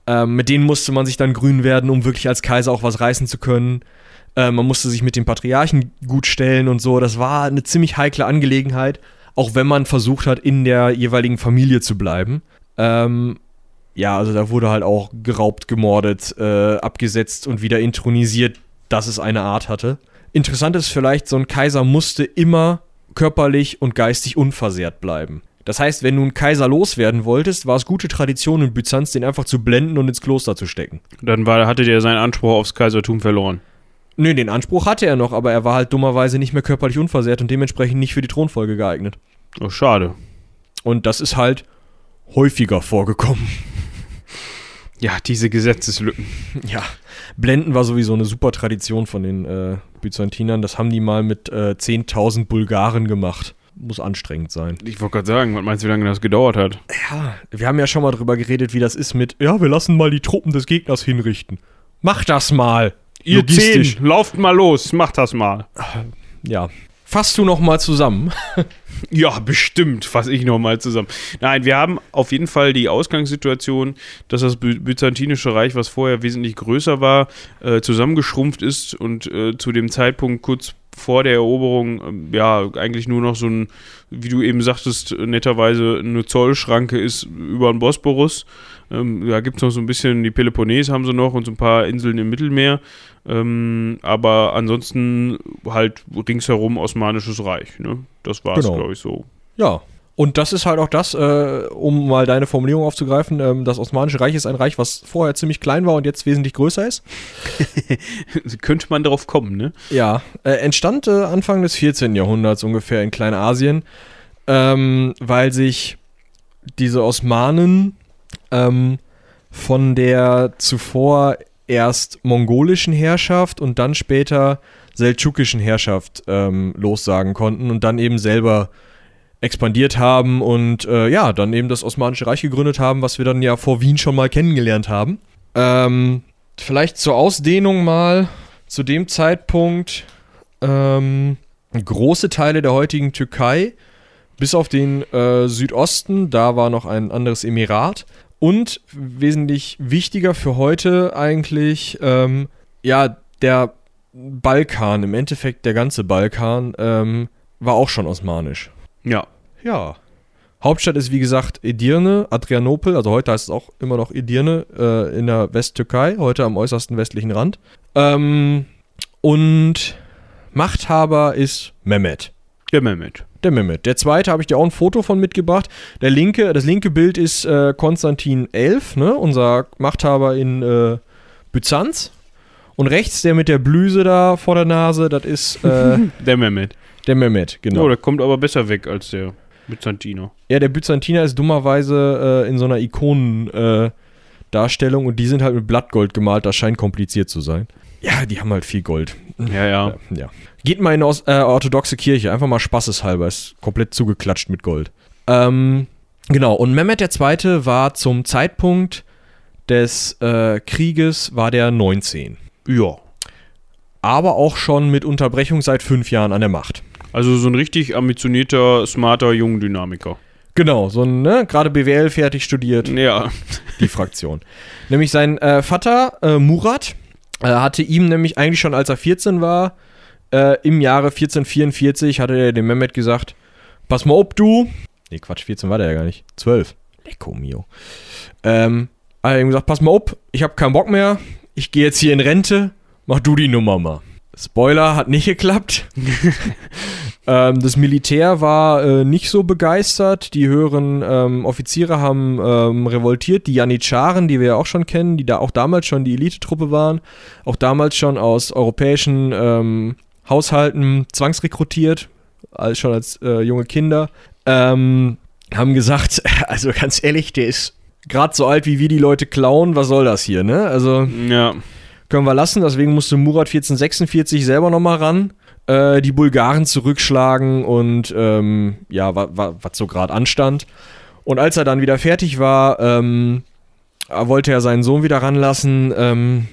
Ähm, mit denen musste man sich dann grün werden, um wirklich als Kaiser auch was reißen zu können. Äh, man musste sich mit den Patriarchen gut stellen und so. Das war eine ziemlich heikle Angelegenheit, auch wenn man versucht hat, in der jeweiligen Familie zu bleiben. Ähm, ja, also da wurde halt auch geraubt, gemordet, äh, abgesetzt und wieder intronisiert, dass es eine Art hatte. Interessant ist vielleicht, so ein Kaiser musste immer körperlich und geistig unversehrt bleiben. Das heißt, wenn du einen Kaiser loswerden wolltest, war es gute Tradition in Byzanz, den einfach zu blenden und ins Kloster zu stecken. Dann war, hatte der seinen Anspruch aufs Kaisertum verloren. Nö, den Anspruch hatte er noch, aber er war halt dummerweise nicht mehr körperlich unversehrt und dementsprechend nicht für die Thronfolge geeignet. Oh, schade. Und das ist halt häufiger vorgekommen. Ja, diese Gesetzeslücken. Ja, Blenden war sowieso eine super Tradition von den äh, Byzantinern. Das haben die mal mit äh, 10.000 Bulgaren gemacht. Muss anstrengend sein. Ich wollte gerade sagen, was meinst du, wie lange das gedauert hat? Ja, wir haben ja schon mal drüber geredet, wie das ist mit, ja, wir lassen mal die Truppen des Gegners hinrichten. Mach das mal. Ihr Logistisch. zehn, lauft mal los, macht das mal. Ja. Fasst du noch mal zusammen? Ja, bestimmt, fasse ich nochmal zusammen. Nein, wir haben auf jeden Fall die Ausgangssituation, dass das By Byzantinische Reich, was vorher wesentlich größer war, äh, zusammengeschrumpft ist und äh, zu dem Zeitpunkt kurz vor der Eroberung, ähm, ja, eigentlich nur noch so ein, wie du eben sagtest, äh, netterweise eine Zollschranke ist über den Bosporus. Ähm, da gibt es noch so ein bisschen, die Peloponnes haben sie noch und so ein paar Inseln im Mittelmeer. Ähm, aber ansonsten halt ringsherum Osmanisches Reich. Ne? Das war es, Genau. glaube ich, so. Ja. Und das ist halt auch das, äh, um mal deine Formulierung aufzugreifen, ähm, das Osmanische Reich ist ein Reich, was vorher ziemlich klein war und jetzt wesentlich größer ist. Könnte man darauf kommen, ne? Ja, äh, entstand äh, Anfang des 14. Jahrhunderts ungefähr in Kleinasien, ähm, weil sich diese Osmanen ähm, von der zuvor erst mongolischen Herrschaft und dann später seldschukischen Herrschaft ähm, lossagen konnten und dann eben selber expandiert haben und äh, ja, dann eben das Osmanische Reich gegründet haben, was wir dann ja vor Wien schon mal kennengelernt haben. Ähm, vielleicht zur Ausdehnung mal zu dem Zeitpunkt ähm, große Teile der heutigen Türkei, bis auf den äh, Südosten, da war noch ein anderes Emirat. Und wesentlich wichtiger für heute eigentlich, ähm, ja, der Balkan, im Endeffekt der ganze Balkan, ähm, war auch schon osmanisch. Ja. Ja. Hauptstadt ist wie gesagt Edirne, Adrianopel, also heute heißt es auch immer noch Edirne äh, in der Westtürkei, heute am äußersten westlichen Rand. Ähm, und Machthaber ist Mehmet. Der Mehmet. Der Mehmet. Der zweite habe ich dir auch ein Foto von mitgebracht. Der linke, das linke Bild ist äh, Konstantin XI, ne, unser Machthaber in äh, Byzanz. Und rechts der mit der Blüse da vor der Nase, das ist äh, Der Mehmet. der Mehmet, genau. Oh, der kommt aber besser weg als der Byzantiner. Ja, der Byzantiner ist dummerweise äh, in so einer Ikonendarstellung äh, Darstellung und die sind halt mit Blattgold gemalt, das scheint kompliziert zu sein. Ja, die haben halt viel Gold. Ja, ja. Ja. Geht mal in eine äh, orthodoxe Kirche, einfach mal spaßeshalber, ist komplett zugeklatscht mit Gold. Ähm, genau, und Mehmet II. war zum Zeitpunkt des äh, Krieges, war der 19. Ja. Aber auch schon mit Unterbrechung seit fünf Jahren an der Macht. Also so ein richtig ambitionierter, smarter Jungdynamiker. Genau, so ein, ne, gerade BWL fertig studiert. Ja. die Fraktion. nämlich sein äh, Vater äh, Murat hatte ihm nämlich eigentlich schon als er 14 war, äh, im Jahre 1444 hatte er dem Mehmet gesagt, pass mal ob du, nee Quatsch, 14 war der ja gar nicht, 12, lecko mio, ähm, hat er ihm gesagt, pass mal ob, ich habe keinen Bock mehr, ich gehe jetzt hier in Rente, mach du die Nummer mal. Spoiler, hat nicht geklappt. Ähm, das Militär war äh, nicht so begeistert. Die höheren ähm, Offiziere haben ähm, revoltiert. Die Janitscharen, die wir ja auch schon kennen, die da auch damals schon die Elitetruppe waren, auch damals schon aus europäischen ähm, Haushalten zwangsrekrutiert, als, schon als äh, junge Kinder, ähm, haben gesagt, also ganz ehrlich, der ist gerade so alt wie wir die Leute klauen. Was soll das hier, ne? Also Ja. können wir lassen. Deswegen musste Murat 1446 selber nochmal ran, äh, die Bulgaren zurückschlagen und ähm, ja, wa, wa, was so gerade anstand. Und als er dann wieder fertig war, ähm, wollte er seinen Sohn wieder ranlassen. Ähm,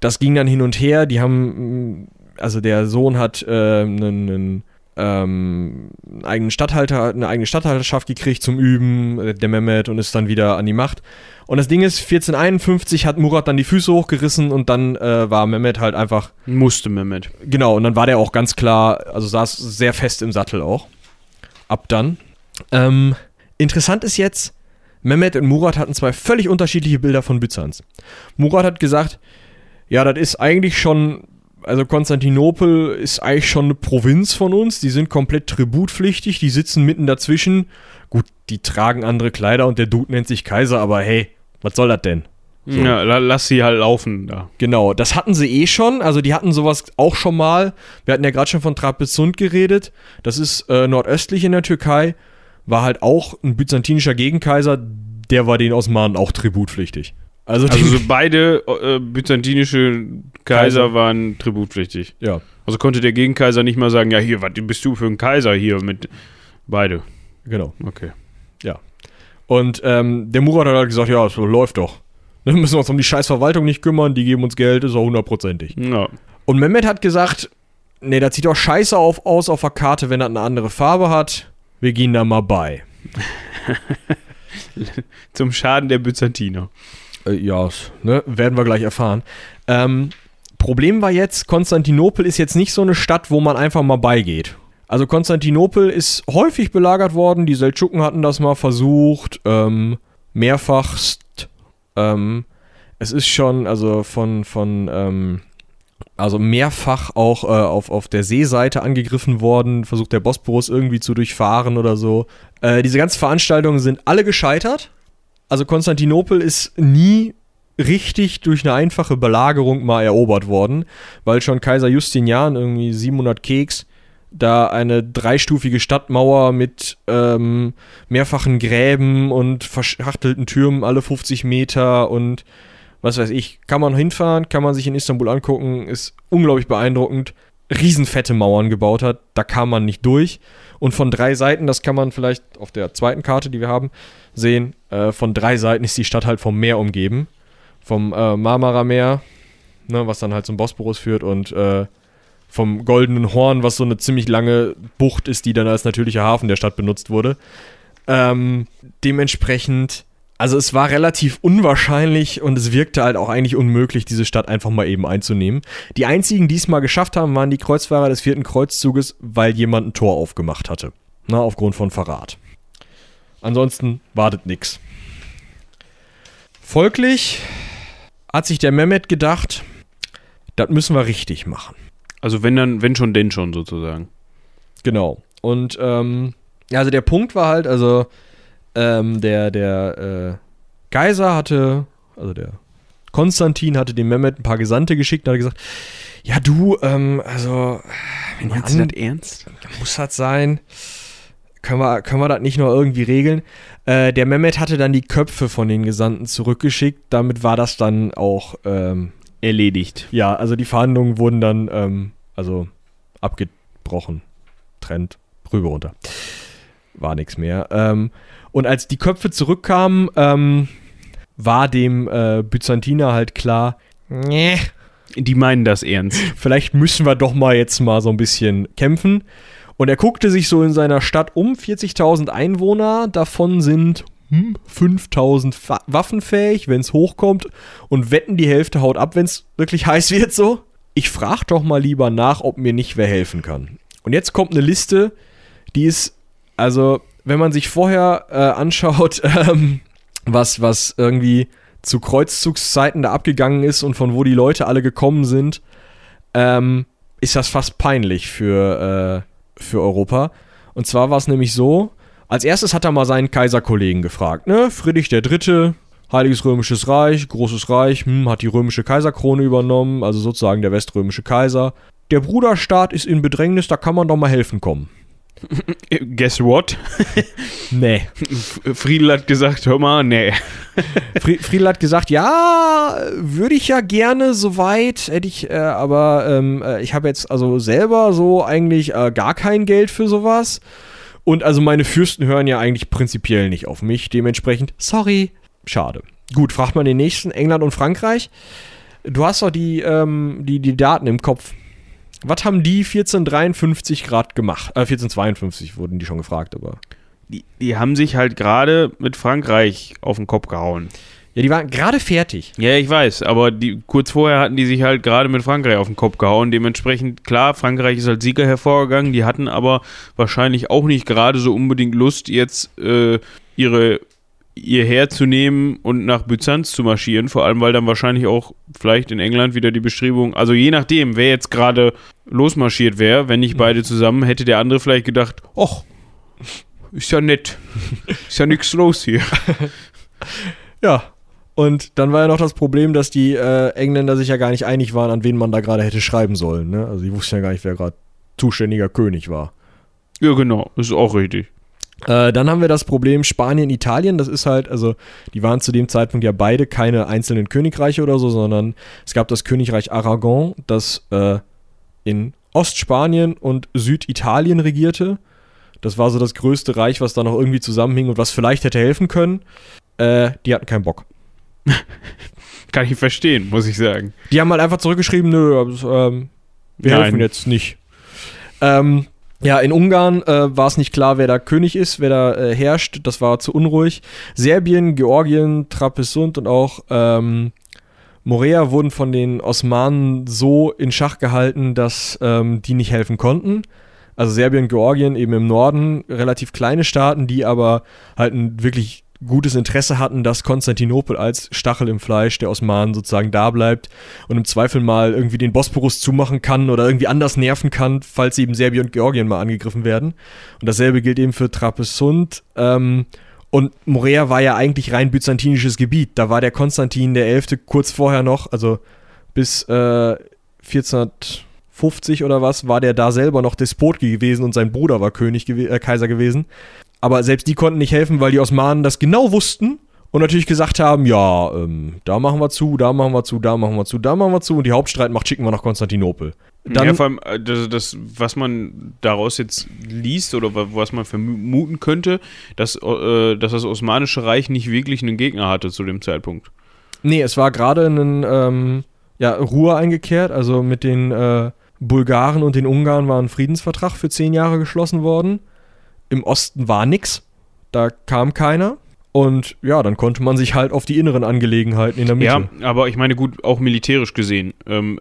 das ging dann hin und her. Die haben, also der Sohn hat äh, einen, einen, ähm, einen eigenen Statthalter, eine eigene Statthalterschaft gekriegt zum Üben, äh, der Mehmet, und ist dann wieder an die Macht. Und das Ding ist, 1451 hat Murat dann die Füße hochgerissen und dann äh, war Mehmet halt einfach, Musste Mehmet. genau, und dann war der auch ganz klar, also saß sehr fest im Sattel auch. Ab dann. Ähm, interessant ist jetzt, Mehmet und Murat hatten zwei völlig unterschiedliche Bilder von Byzanz. Murat hat gesagt, ja, das ist eigentlich schon, also Konstantinopel ist eigentlich schon eine Provinz von uns, die sind komplett tributpflichtig, die sitzen mitten dazwischen. Gut, die tragen andere Kleider und der Dude nennt sich Kaiser, aber hey, was soll das denn? So. Ja, la, lass sie halt laufen da. Genau, das hatten sie eh schon. Also die hatten sowas auch schon mal. Wir hatten ja gerade schon von Trapezunt geredet. Das ist äh, nordöstlich in der Türkei. War halt auch ein byzantinischer Gegenkaiser. Der war den Osmanen auch tributpflichtig. Also, Also so beide äh, byzantinische Kaiser Kaiser. waren tributpflichtig. ja, Also konnte der Gegenkaiser nicht mal sagen, ja hier, was bist du für ein Kaiser hier mit beide. genau. Okay. Und ähm, der Murat hat halt gesagt, ja, so läuft doch. Dann müssen wir uns um die scheiß Verwaltung nicht kümmern. Die geben uns Geld, ist auch hundertprozentig. Ja. Und Mehmet hat gesagt, nee, das sieht doch scheiße auf, aus auf der Karte, wenn das eine andere Farbe hat. Wir gehen da mal bei. Zum Schaden der Byzantiner. Äh, ja, ne, werden wir gleich erfahren. Ähm, Problem war jetzt, Konstantinopel ist jetzt nicht so eine Stadt, wo man einfach mal beigeht. Also Konstantinopel ist häufig belagert worden, die Seldschuken hatten das mal versucht, ähm, mehrfachst. Ähm, es ist schon, also von, von, ähm, also mehrfach auch äh, auf, auf der Seeseite angegriffen worden, versucht der Bosporus irgendwie zu durchfahren oder so. Äh, diese ganzen Veranstaltungen sind alle gescheitert. Also Konstantinopel ist nie richtig durch eine einfache Belagerung mal erobert worden, weil schon Kaiser Justinian irgendwie 700 Keks da eine dreistufige Stadtmauer mit ähm, mehrfachen Gräben und verschachtelten Türmen alle 50 Meter und was weiß ich, kann man hinfahren, kann man sich in Istanbul angucken, ist unglaublich beeindruckend. Riesenfette Mauern gebaut hat, da kam man nicht durch. Und von drei Seiten, das kann man vielleicht auf der zweiten Karte, die wir haben, sehen, äh, von drei Seiten ist die Stadt halt vom Meer umgeben. Vom äh, Marmara-Meer, ne, was dann halt zum Bosporus führt und äh, vom Goldenen Horn, was so eine ziemlich lange Bucht ist, die dann als natürlicher Hafen der Stadt benutzt wurde. Ähm, dementsprechend also es war relativ unwahrscheinlich und es wirkte halt auch eigentlich unmöglich, diese Stadt einfach mal eben einzunehmen. Die einzigen, die es mal geschafft haben, waren die Kreuzfahrer des vierten Kreuzzuges, weil jemand ein Tor aufgemacht hatte. Na, aufgrund von Verrat. Ansonsten wartet nix. Folglich hat sich der Mehmet gedacht, das müssen wir richtig machen. Also wenn dann, wenn schon, denn schon sozusagen. Genau. Und ähm, ja, also der Punkt war halt, also ähm, der, der äh, Kaiser hatte, also der Konstantin hatte dem Mehmet ein paar Gesandte geschickt und hat gesagt, ja du, ähm, also wenn ihr Meinst du an, das ernst? muss das sein, können wir, können wir das nicht nur irgendwie regeln? Äh, der Mehmet hatte dann die Köpfe von den Gesandten zurückgeschickt, damit war das dann auch, ähm, Erledigt. ja, also die Verhandlungen wurden dann, ähm, also abgebrochen, trennt, rüber runter. War nichts mehr. Ähm, und als die Köpfe zurückkamen, ähm, war dem äh, Byzantiner halt klar, nee, Die meinen das ernst. vielleicht müssen wir doch mal jetzt mal so ein bisschen kämpfen. Und er guckte sich so in seiner Stadt um, 40.000 Einwohner, davon sind hm, 5.000 fa- waffenfähig, wenn es hochkommt und wetten, die Hälfte haut ab, wenn es wirklich heiß wird so. Ich frage doch mal lieber nach, ob mir nicht wer helfen kann. Und jetzt kommt eine Liste, die ist, also, wenn man sich vorher äh, anschaut, ähm, was, was irgendwie zu Kreuzzugszeiten da abgegangen ist und von wo die Leute alle gekommen sind, ähm, ist das fast peinlich für, äh, für Europa. Und zwar war es nämlich so, als erstes hat er mal seinen Kaiserkollegen gefragt, ne? Friedrich Dritte, Heiliges Römisches Reich, großes Reich, hm, hat die römische Kaiserkrone übernommen, also sozusagen der weströmische Kaiser. Der Bruderstaat ist in Bedrängnis, da kann man doch mal helfen kommen. Guess what? Nee. Friedel hat gesagt, hör mal, nee. Fri- Friedel hat gesagt, ja, würde ich ja gerne soweit, hätte ich, äh, aber ähm, äh, ich habe jetzt also selber so eigentlich äh, gar kein Geld für sowas. Und also meine Fürsten hören ja eigentlich prinzipiell nicht auf mich. Dementsprechend, sorry, schade. Gut, fragt man den nächsten, England und Frankreich. Du hast doch die, ähm, die, die Daten im Kopf. Was haben die 1453 Grad gemacht? Äh, 1452 wurden die schon gefragt, aber. Die, die haben sich halt gerade mit Frankreich auf den Kopf gehauen. Ja, die waren gerade fertig. Ja, ich weiß, aber die, kurz vorher hatten die sich halt gerade mit Frankreich auf den Kopf gehauen. Dementsprechend, klar, Frankreich ist als Sieger hervorgegangen. Die hatten aber wahrscheinlich auch nicht gerade so unbedingt Lust, jetzt äh, ihre ihr Heer zu nehmen und nach Byzanz zu marschieren. Vor allem, weil dann wahrscheinlich auch vielleicht in England wieder die Bestrebung, also je nachdem, wer jetzt gerade losmarschiert wäre, wenn nicht beide zusammen, hätte der andere vielleicht gedacht, ach, ist ja nett. Ist ja nichts los hier. Ja. Und dann war ja noch das Problem, dass die äh, Engländer sich ja gar nicht einig waren, an wen man da gerade hätte schreiben sollen. Ne? Also die wussten ja gar nicht, wer gerade zuständiger König war. Ja, genau, ist auch richtig. Äh, dann haben wir das Problem Spanien, Italien. Das ist halt, also die waren zu dem Zeitpunkt ja beide keine einzelnen Königreiche oder so, sondern es gab das Königreich Aragon, das äh, in Ostspanien und Süditalien regierte. Das war so das größte Reich, was da noch irgendwie zusammenhing und was vielleicht hätte helfen können. Äh, die hatten keinen Bock. Kann ich verstehen, muss ich sagen. Die haben halt einfach zurückgeschrieben, nö, ähm, wir Nein. helfen jetzt nicht. Ähm, ja, in Ungarn äh, war es nicht klar, wer da König ist, wer da äh, herrscht. Das war zu unruhig. Serbien, Georgien, Trapezunt und auch ähm, Morea wurden von den Osmanen so in Schach gehalten, dass ähm, die nicht helfen konnten. Also Serbien, Georgien eben im Norden, relativ kleine Staaten, die aber halt ein wirklich gutes Interesse hatten, dass Konstantinopel als Stachel im Fleisch der Osmanen sozusagen da bleibt und im Zweifel mal irgendwie den Bosporus zumachen kann oder irgendwie anders nerven kann, falls eben Serbien und Georgien mal angegriffen werden. Und dasselbe gilt eben für Trapezunt. Ähm, und Morea war ja eigentlich rein byzantinisches Gebiet. Da war der Konstantin der Elfte kurz vorher noch, also bis äh, 1450 oder was, war der da selber noch Despot gewesen und sein Bruder war König äh, Kaiser gewesen. Aber selbst die konnten nicht helfen, weil die Osmanen das genau wussten und natürlich gesagt haben, ja, ähm, da machen wir zu, da machen wir zu, da machen wir zu, da machen wir zu und die Hauptstreitmacht schicken wir nach Konstantinopel. Dann, ja, vor allem, äh, das, das, was man daraus jetzt liest oder wa- was man vermuten könnte, dass, äh, dass das Osmanische Reich nicht wirklich einen Gegner hatte zu dem Zeitpunkt. Nee, es war gerade ein ähm, ja, Ruhe eingekehrt, also mit den äh, Bulgaren und den Ungarn war ein Friedensvertrag für zehn Jahre geschlossen worden. Im Osten war nix, da kam keiner. Und ja, dann konnte man sich halt auf die inneren Angelegenheiten in der Mitte. Ja, aber ich meine, gut, auch militärisch gesehen. Ähm,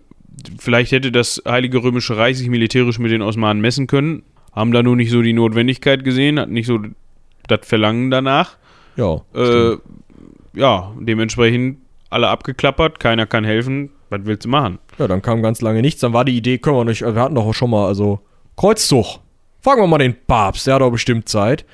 vielleicht hätte das Heilige Römische Reich sich militärisch mit den Osmanen messen können, haben da nur nicht so die Notwendigkeit gesehen, hat nicht so das Verlangen danach. Ja. Äh, ja, dementsprechend alle abgeklappert, keiner kann helfen. Was willst du machen? Ja, dann kam ganz lange nichts. Dann war die Idee, können wir nicht, wir hatten doch auch schon mal, also Kreuzzug. Fragen wir mal den Papst, der hat doch bestimmt Zeit.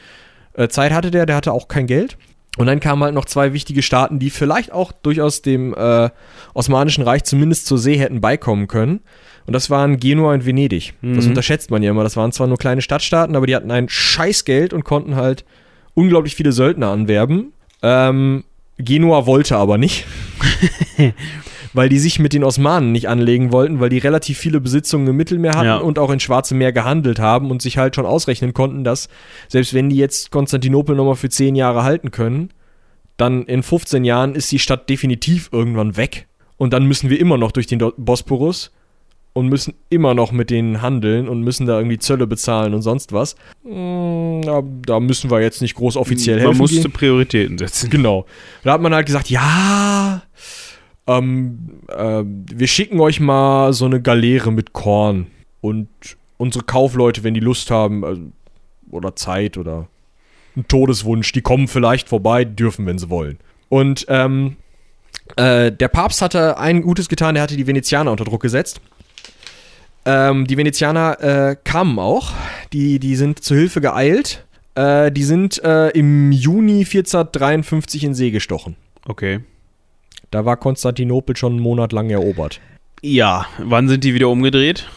Äh, Zeit hatte der, der hatte auch kein Geld. Und dann kamen halt noch zwei wichtige Staaten, die vielleicht auch durchaus dem äh, Osmanischen Reich zumindest zur See hätten beikommen können. Und das waren Genua und Venedig. Das Mhm. unterschätzt man ja immer. Das waren zwar nur kleine Stadtstaaten, aber die hatten ein Scheißgeld und konnten halt unglaublich viele Söldner anwerben. Ähm, Genua wollte aber nicht. weil die sich mit den Osmanen nicht anlegen wollten, weil die relativ viele Besitzungen im Mittelmeer hatten Ja. und auch in Schwarze Meer gehandelt haben und sich halt schon ausrechnen konnten, dass selbst wenn die jetzt Konstantinopel nochmal für 10 Jahre halten können, dann in 15 Jahren ist die Stadt definitiv irgendwann weg. Und dann müssen wir immer noch durch den Bosporus und müssen immer noch mit denen handeln und müssen da irgendwie Zölle bezahlen und sonst was. Mm, Da, müssen wir jetzt nicht groß offiziell Man helfen. musste gehen. Prioritäten setzen. Genau. Da hat man halt gesagt, ja, ähm, äh, wir schicken euch mal so eine Galeere mit Korn und unsere Kaufleute, wenn die Lust haben also, oder Zeit oder einen Todeswunsch, die kommen vielleicht vorbei, dürfen, wenn sie wollen. Und ähm, äh, der Papst hatte ein Gutes getan, er hatte die Venezianer unter Druck gesetzt. Ähm, die Venezianer äh, kamen auch, die, die sind zu Hilfe geeilt. Äh, die sind äh, im Juni 1453 in See gestochen. Okay. Da war Konstantinopel schon einen Monat lang erobert. Ja, wann sind die wieder umgedreht?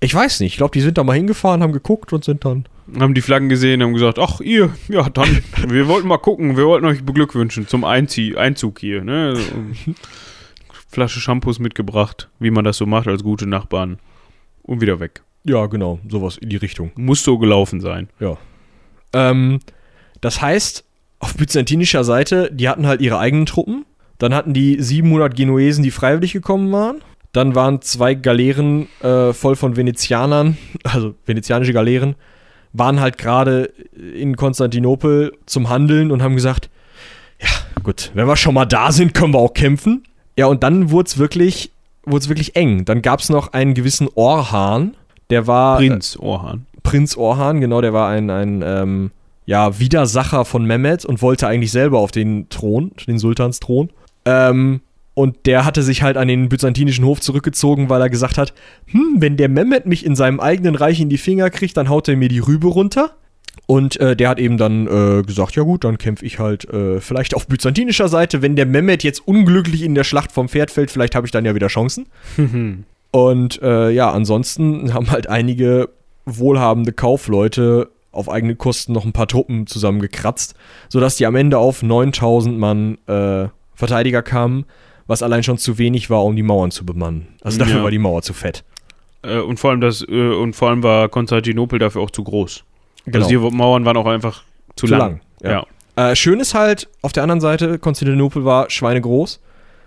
Ich weiß nicht, ich glaube, die sind da mal hingefahren, haben geguckt und sind dann. Haben die Flaggen gesehen, haben gesagt, ach ihr, ja dann, wir wollten mal gucken, wir wollten euch beglückwünschen zum Einzie Einzug hier. Ne? Flasche Shampoos mitgebracht, wie man das so macht als gute Nachbarn. Und wieder weg. Ja, genau, sowas in die Richtung. Muss so gelaufen sein. Ja. Ähm, das heißt, auf byzantinischer Seite, die hatten halt ihre eigenen Truppen. Dann hatten die 700 Genuesen, die freiwillig gekommen waren. Dann waren zwei Galeeren äh, voll von Venezianern, also venezianische Galeeren, waren halt gerade in Konstantinopel zum Handeln und haben gesagt, ja, gut, wenn wir schon mal da sind, können wir auch kämpfen. Ja, und dann wurde es wirklich, wurd's wirklich eng. Dann gab es noch einen gewissen Orhan, der war. Prinz Orhan. Prinz Orhan, genau, der war ein, ein ähm, ja, Widersacher von Mehmet und wollte eigentlich selber auf den Thron, den Sultansthron. Ähm, und der hatte sich halt an den byzantinischen Hof zurückgezogen, weil er gesagt hat, hm, wenn der Mehmet mich in seinem eigenen Reich in die Finger kriegt, dann haut er mir die Rübe runter. Und äh, der hat eben dann äh, gesagt, ja gut, dann kämpfe ich halt äh, vielleicht auf byzantinischer Seite. Wenn der Mehmet jetzt unglücklich in der Schlacht vom Pferd fällt, vielleicht habe ich dann ja wieder Chancen. Und äh, ja, ansonsten haben halt einige wohlhabende Kaufleute auf eigene Kosten noch ein paar Truppen zusammengekratzt, sodass die am Ende auf 9000 Mann äh, Verteidiger kamen, was allein schon zu wenig war, um die Mauern zu bemannen. Also dafür Ja. war die Mauer zu fett. Äh, und vor allem das, äh, und vor allem war Konstantinopel dafür auch zu groß. Genau. Also die Mauern waren auch einfach zu, Zu lang. lang, ja. ja. Äh, schön ist halt, auf der anderen Seite, Konstantinopel war schweinegroß.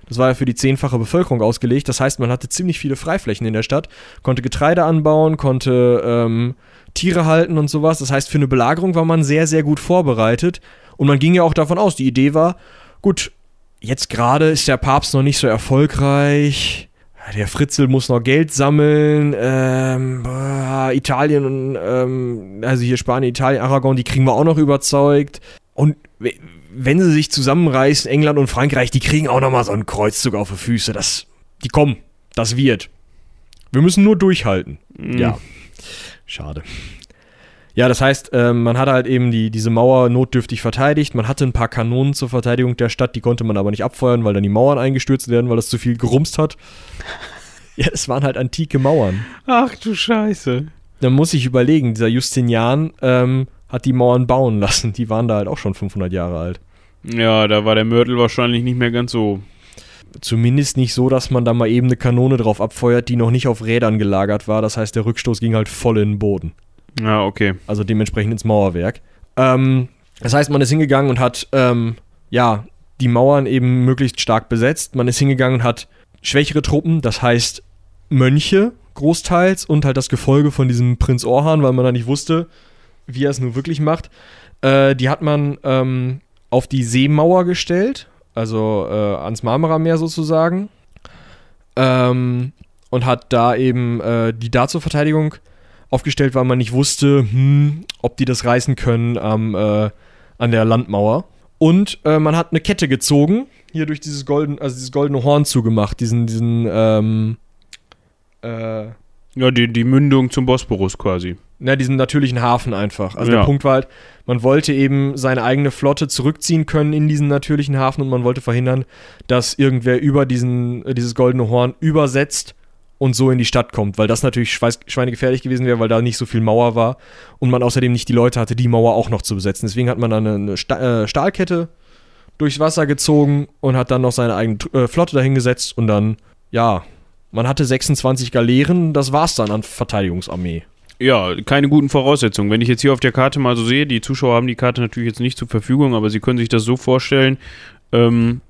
Das war ja für die zehnfache Bevölkerung ausgelegt. Das heißt, man hatte ziemlich viele Freiflächen in der Stadt, konnte Getreide anbauen, konnte ähm, Tiere halten und sowas. Das heißt, für eine Belagerung war man sehr, sehr gut vorbereitet. Und man ging ja auch davon aus, die Idee war, gut, jetzt gerade ist der Papst noch nicht so erfolgreich. Der Fritzel muss noch Geld sammeln. Ähm, Italien und ähm, also hier Spanien, Italien, Aragon, die kriegen wir auch noch überzeugt. Und we- wenn sie sich zusammenreißen, England und Frankreich, die kriegen auch noch mal so einen Kreuzzug auf die Füße. Das, die kommen, das wird. Wir müssen nur durchhalten. Mhm. Ja, schade. Ja, das heißt, ähm, man hat halt eben die, diese Mauer notdürftig verteidigt. Man hatte ein paar Kanonen zur Verteidigung der Stadt, die konnte man aber nicht abfeuern, weil dann die Mauern eingestürzt werden, weil das zu viel gerumst hat. Ja, es waren halt antike Mauern. Ach du Scheiße. Dann muss ich überlegen, dieser Justinian ähm, hat die Mauern bauen lassen. Die waren da halt auch schon 500 Jahre alt. Ja, da war der Mörtel wahrscheinlich nicht mehr ganz so. Zumindest nicht so, dass man da mal eben eine Kanone drauf abfeuert, die noch nicht auf Rädern gelagert war. Das heißt, der Rückstoß ging halt voll in den Boden. Ja, okay. also dementsprechend ins Mauerwerk. Ähm, das heißt, man ist hingegangen und hat, ähm, ja, die Mauern eben möglichst stark besetzt. Man ist hingegangen und hat schwächere Truppen, das heißt Mönche großteils und halt das Gefolge von diesem Prinz Orhan, weil man da nicht wusste, wie er es nur wirklich macht. Äh, die hat man ähm, auf die Seemauer gestellt, also äh, ans Marmarameer sozusagen. Ähm, und hat da eben äh, die da zur Verteidigung aufgestellt, weil man nicht wusste, hm, ob die das reißen können am, äh, an der Landmauer. Und äh, man hat eine Kette gezogen, hier durch dieses golden, also dieses goldene Horn zugemacht, diesen, diesen, ähm, äh, ja, die, die Mündung zum Bosporus quasi. Ja, diesen natürlichen Hafen einfach. Also Ja. der Punkt war halt, man wollte eben seine eigene Flotte zurückziehen können in diesen natürlichen Hafen und man wollte verhindern, dass irgendwer über diesen, äh, dieses goldene Horn übersetzt und so in die Stadt kommt, weil das natürlich schweinegefährlich gewesen wäre, weil da nicht so viel Mauer war und man außerdem nicht die Leute hatte, die Mauer auch noch zu besetzen. Deswegen hat man dann eine, äh, Stahlkette durchs Wasser gezogen und hat dann noch seine eigene äh, Flotte dahingesetzt und dann, ja, man hatte 26 Galeeren, das war's dann an Verteidigungsarmee. Ja, keine guten Voraussetzungen. Wenn ich jetzt hier auf der Karte mal so sehe, die Zuschauer haben die Karte natürlich jetzt nicht zur Verfügung, aber sie können sich das so vorstellen, ähm,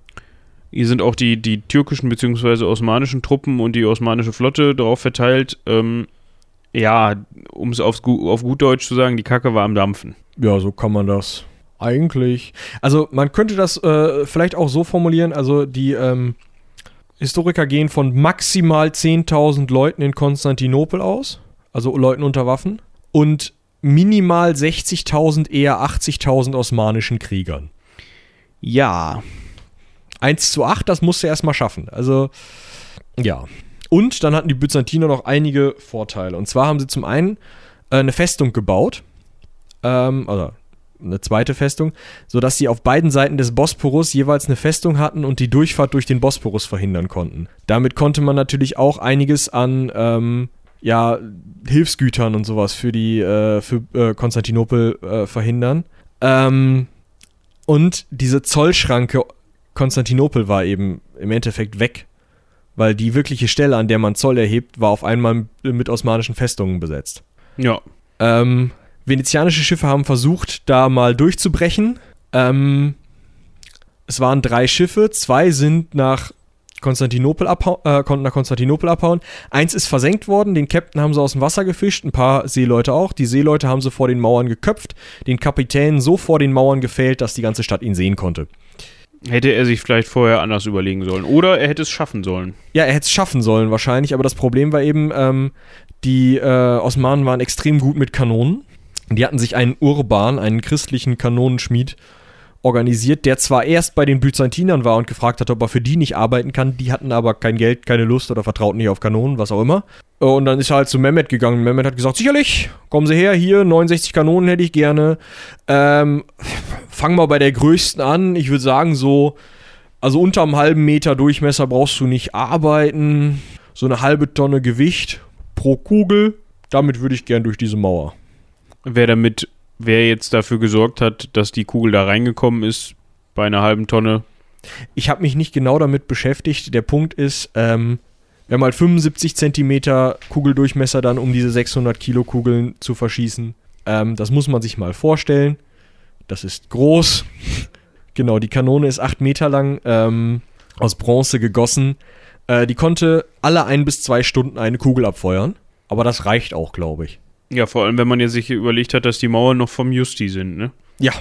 hier sind auch die, die türkischen bzw. osmanischen Truppen und die osmanische Flotte darauf verteilt. Ähm, ja, um es auf gut Deutsch zu sagen, die Kacke war am Dampfen. Ja, so kann man das eigentlich. Also man könnte das äh, vielleicht auch so formulieren, also die ähm, Historiker gehen von maximal 10.000 Leuten in Konstantinopel aus, also Leuten unter Waffen, und minimal 60.000, eher 80.000 osmanischen Kriegern. Ja. 1 zu 8, das musste er erstmal schaffen. Also, ja. Und dann hatten die Byzantiner noch einige Vorteile. Und zwar haben sie zum einen äh, eine Festung gebaut, ähm, oder eine zweite Festung, sodass sie auf beiden Seiten des Bosporus jeweils eine Festung hatten und die Durchfahrt durch den Bosporus verhindern konnten. Damit konnte man natürlich auch einiges an ähm, ja, Hilfsgütern und sowas für die äh, für äh, Konstantinopel äh, verhindern. Ähm, und diese Zollschranke Konstantinopel war eben im Endeffekt weg, weil die wirkliche Stelle, an der man Zoll erhebt, war auf einmal mit osmanischen Festungen besetzt. Ja. Ähm, venezianische Schiffe haben versucht, da mal durchzubrechen. Ähm, es waren drei Schiffe, zwei sind nach Konstantinopel, abhau äh, konnten nach Konstantinopel abhauen. Eins ist versenkt worden, den Captain haben sie aus dem Wasser gefischt, ein paar Seeleute auch. Die Seeleute haben sie vor den Mauern geköpft, den Kapitän so vor den Mauern gefällt, dass die ganze Stadt ihn sehen konnte. Hätte er sich vielleicht vorher anders überlegen sollen. Oder er hätte es schaffen sollen. Ja, er hätte es schaffen sollen wahrscheinlich, aber das Problem war eben, ähm, die äh, Osmanen waren extrem gut mit Kanonen. Die hatten sich einen Urban, einen christlichen Kanonenschmied, organisiert, der zwar erst bei den Byzantinern war und gefragt hat, ob er für die nicht arbeiten kann, die hatten aber kein Geld, keine Lust oder vertrauten nicht auf Kanonen, was auch immer. Und dann ist er halt zu Mehmet gegangen. Mehmet hat gesagt, sicherlich, kommen Sie her, hier, 69 Kanonen hätte ich gerne. Ähm, fang mal bei der größten an. Ich würde sagen, so, also unter einem halben Meter Durchmesser brauchst du nicht arbeiten. So eine halbe Tonne Gewicht pro Kugel. Damit würde ich gern durch diese Mauer. Wer damit, wer jetzt dafür gesorgt hat, dass die Kugel da reingekommen ist, bei einer halben Tonne. Ich habe mich nicht genau damit beschäftigt. Der Punkt ist, ähm, wir haben halt 75 Zentimeter Kugeldurchmesser dann, um diese 600 Kilo Kugeln zu verschießen. Ähm, das muss man sich mal vorstellen. Das ist groß. genau, die Kanone ist 8 Meter lang, ähm, aus Bronze gegossen. Äh, die konnte alle ein bis zwei Stunden eine Kugel abfeuern. Aber das reicht auch, glaube ich. Ja, vor allem, wenn man ja sich überlegt hat, dass die Mauern noch vom Justi sind, ne? Ja.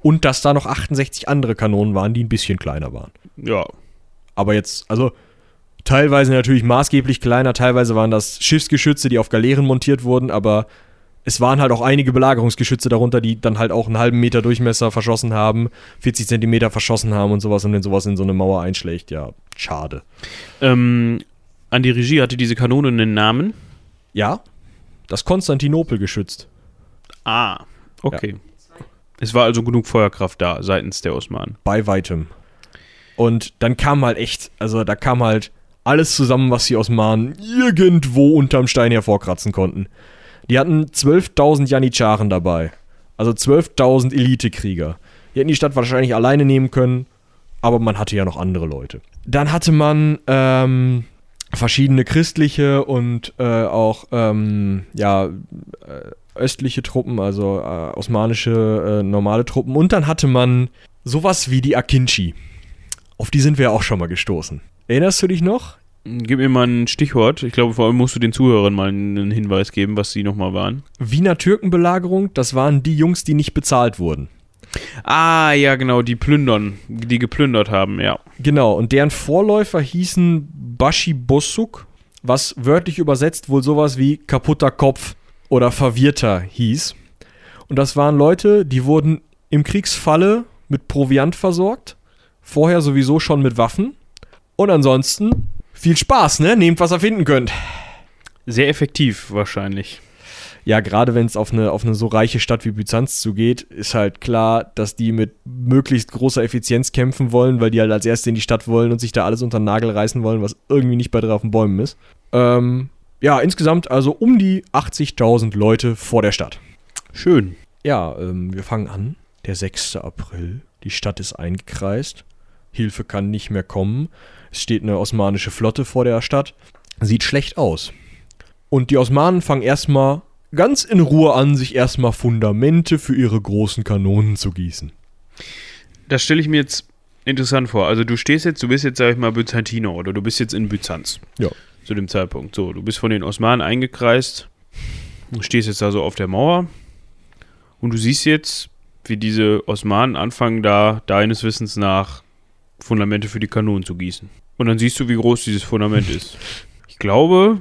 Und dass da noch 68 andere Kanonen waren, die ein bisschen kleiner waren. Ja. Aber jetzt, also teilweise natürlich maßgeblich kleiner, teilweise waren das Schiffsgeschütze, die auf Galeeren montiert wurden, aber es waren halt auch einige Belagerungsgeschütze darunter, die dann halt auch einen halben Meter Durchmesser verschossen haben, 40 Zentimeter verschossen haben und sowas und wenn sowas in so eine Mauer einschlägt, ja, schade. Ähm, an die Regie hatte diese Kanone einen Namen. Ja, das Konstantinopel geschützt. Ah, okay. Es war also genug Feuerkraft da seitens der Osmanen. Bei weitem. Und dann kam halt echt, also da kam halt alles zusammen, was die Osmanen irgendwo unterm Stein hervorkratzen konnten. Die hatten 12.000 Janitscharen dabei. Also 12.000 Elitekrieger. Die hätten die Stadt wahrscheinlich alleine nehmen können, aber man hatte ja noch andere Leute. Dann hatte man ähm, verschiedene christliche und äh, auch ähm, ja, äh, östliche Truppen, also äh, osmanische äh, normale Truppen. Und dann hatte man sowas wie die Akinci. Auf die sind wir auch schon mal gestoßen. Erinnerst du dich noch? Gib mir mal ein Stichwort. Ich glaube, vor allem musst du den Zuhörern mal einen Hinweis geben, was sie nochmal waren. Wiener Türkenbelagerung, das waren die Jungs, die nicht bezahlt wurden. Ah, ja, genau, die plündern, die geplündert haben, ja. Genau, und deren Vorläufer hießen Bashibosuk, was wörtlich übersetzt wohl sowas wie kaputter Kopf oder verwirrter hieß. Und das waren Leute, die wurden im Kriegsfalle mit Proviant versorgt, vorher sowieso schon mit Waffen. Und ansonsten viel Spaß, ne? Nehmt, was ihr finden könnt. Sehr effektiv wahrscheinlich. Ja, gerade wenn es auf eine, auf eine so reiche Stadt wie Byzanz zugeht, ist halt klar, dass die mit möglichst großer Effizienz kämpfen wollen, weil die halt als Erste in die Stadt wollen und sich da alles unter den Nagel reißen wollen, was irgendwie nicht bei drei auf den Bäumen ist. Ähm, ja, insgesamt also um die 80.000 Leute vor der Stadt. Schön. Ja, ähm, wir fangen an. Der 6. April. Die Stadt ist eingekreist. Hilfe kann nicht mehr kommen. Es steht eine osmanische Flotte vor der Stadt. Sieht schlecht aus. Und die Osmanen fangen erstmal ganz in Ruhe an, sich erstmal Fundamente für ihre großen Kanonen zu gießen. Das stelle ich mir jetzt interessant vor. Also du stehst jetzt, du bist jetzt, sag ich mal, Byzantiner oder du bist jetzt in Byzanz. Ja. Zu dem Zeitpunkt. So, du bist von den Osmanen eingekreist. Du stehst jetzt also auf der Mauer. Und du siehst jetzt, wie diese Osmanen anfangen, da deines Wissens nach Fundamente für die Kanonen zu gießen. Und dann siehst du, wie groß dieses Fundament ist. Ich glaube,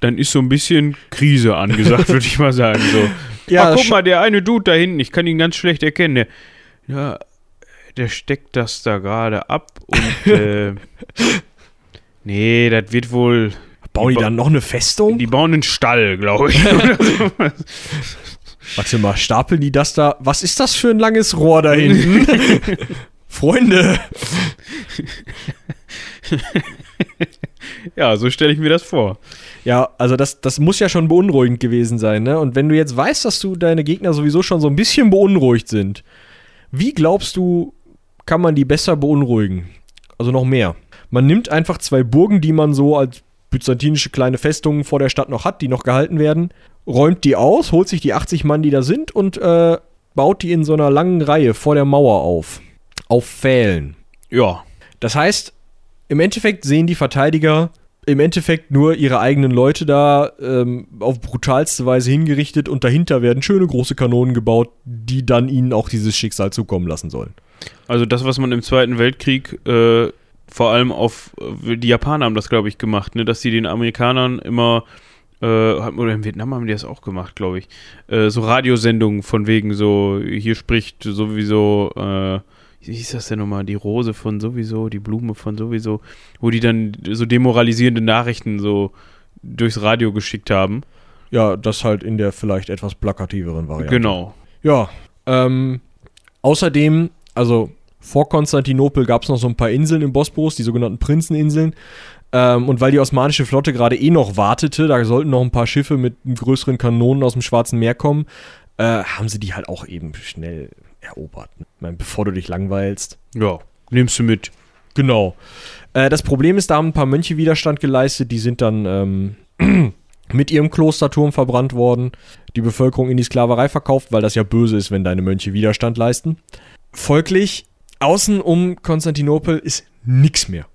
dann ist so ein bisschen Krise angesagt, würde ich mal sagen. So. Ja, ah, guck mal, der eine Dude da hinten, ich kann ihn ganz schlecht erkennen. Der, ja, der steckt das da gerade ab und äh, nee, das wird wohl. Bauen die ba- dann noch eine Festung? Die bauen einen Stall, glaube ich. Warte mal, stapeln die das da? Was ist das für ein langes Rohr da hinten? Freunde! ja, so stelle ich mir das vor. Ja, also das, das muss ja schon beunruhigend gewesen sein, ne? Und wenn du jetzt weißt, dass du deine Gegner sowieso schon so ein bisschen beunruhigt sind, wie glaubst du, kann man die besser beunruhigen? Also noch mehr. Man nimmt einfach zwei Burgen, die man so als byzantinische kleine Festungen vor der Stadt noch hat, die noch gehalten werden, räumt die aus, holt sich die 80 Mann, die da sind, und äh, baut die in so einer langen Reihe vor der Mauer auf. Auf Pfählen. Ja, Das heißt, im Endeffekt sehen die Verteidiger im Endeffekt nur ihre eigenen Leute da ähm, auf brutalste Weise hingerichtet und dahinter werden schöne große Kanonen gebaut, die dann ihnen auch dieses Schicksal zukommen lassen sollen. also das, was man im Zweiten Weltkrieg äh, vor allem auf, äh, die Japaner haben das, glaube ich, gemacht, ne, dass sie den Amerikanern immer, äh, oder in Vietnam haben die das auch gemacht, glaube ich, äh, so Radiosendungen von wegen so, hier spricht sowieso, äh, wie hieß das denn nochmal, die Rose von sowieso, die Blume von sowieso, wo die dann so demoralisierende Nachrichten so durchs Radio geschickt haben. Ja, das halt in der vielleicht etwas plakativeren Variante. Genau. Ja, ähm, außerdem, also vor Konstantinopel gab es noch so ein paar Inseln im Bosporus, die sogenannten Prinzeninseln. Ähm, und weil die osmanische Flotte gerade eh noch wartete, da sollten noch ein paar Schiffe mit größeren Kanonen aus dem Schwarzen Meer kommen, äh, haben sie die halt auch eben schnell erobert. Ich meine, bevor du dich langweilst. Ja, nimmst du mit. Genau. Äh, das Problem ist, da haben ein paar Mönche Widerstand geleistet, die sind dann ähm, mit ihrem Klosterturm verbrannt worden, die Bevölkerung in die Sklaverei verkauft, weil das ja böse ist, wenn deine Mönche Widerstand leisten. Folglich, außen um Konstantinopel ist nichts mehr.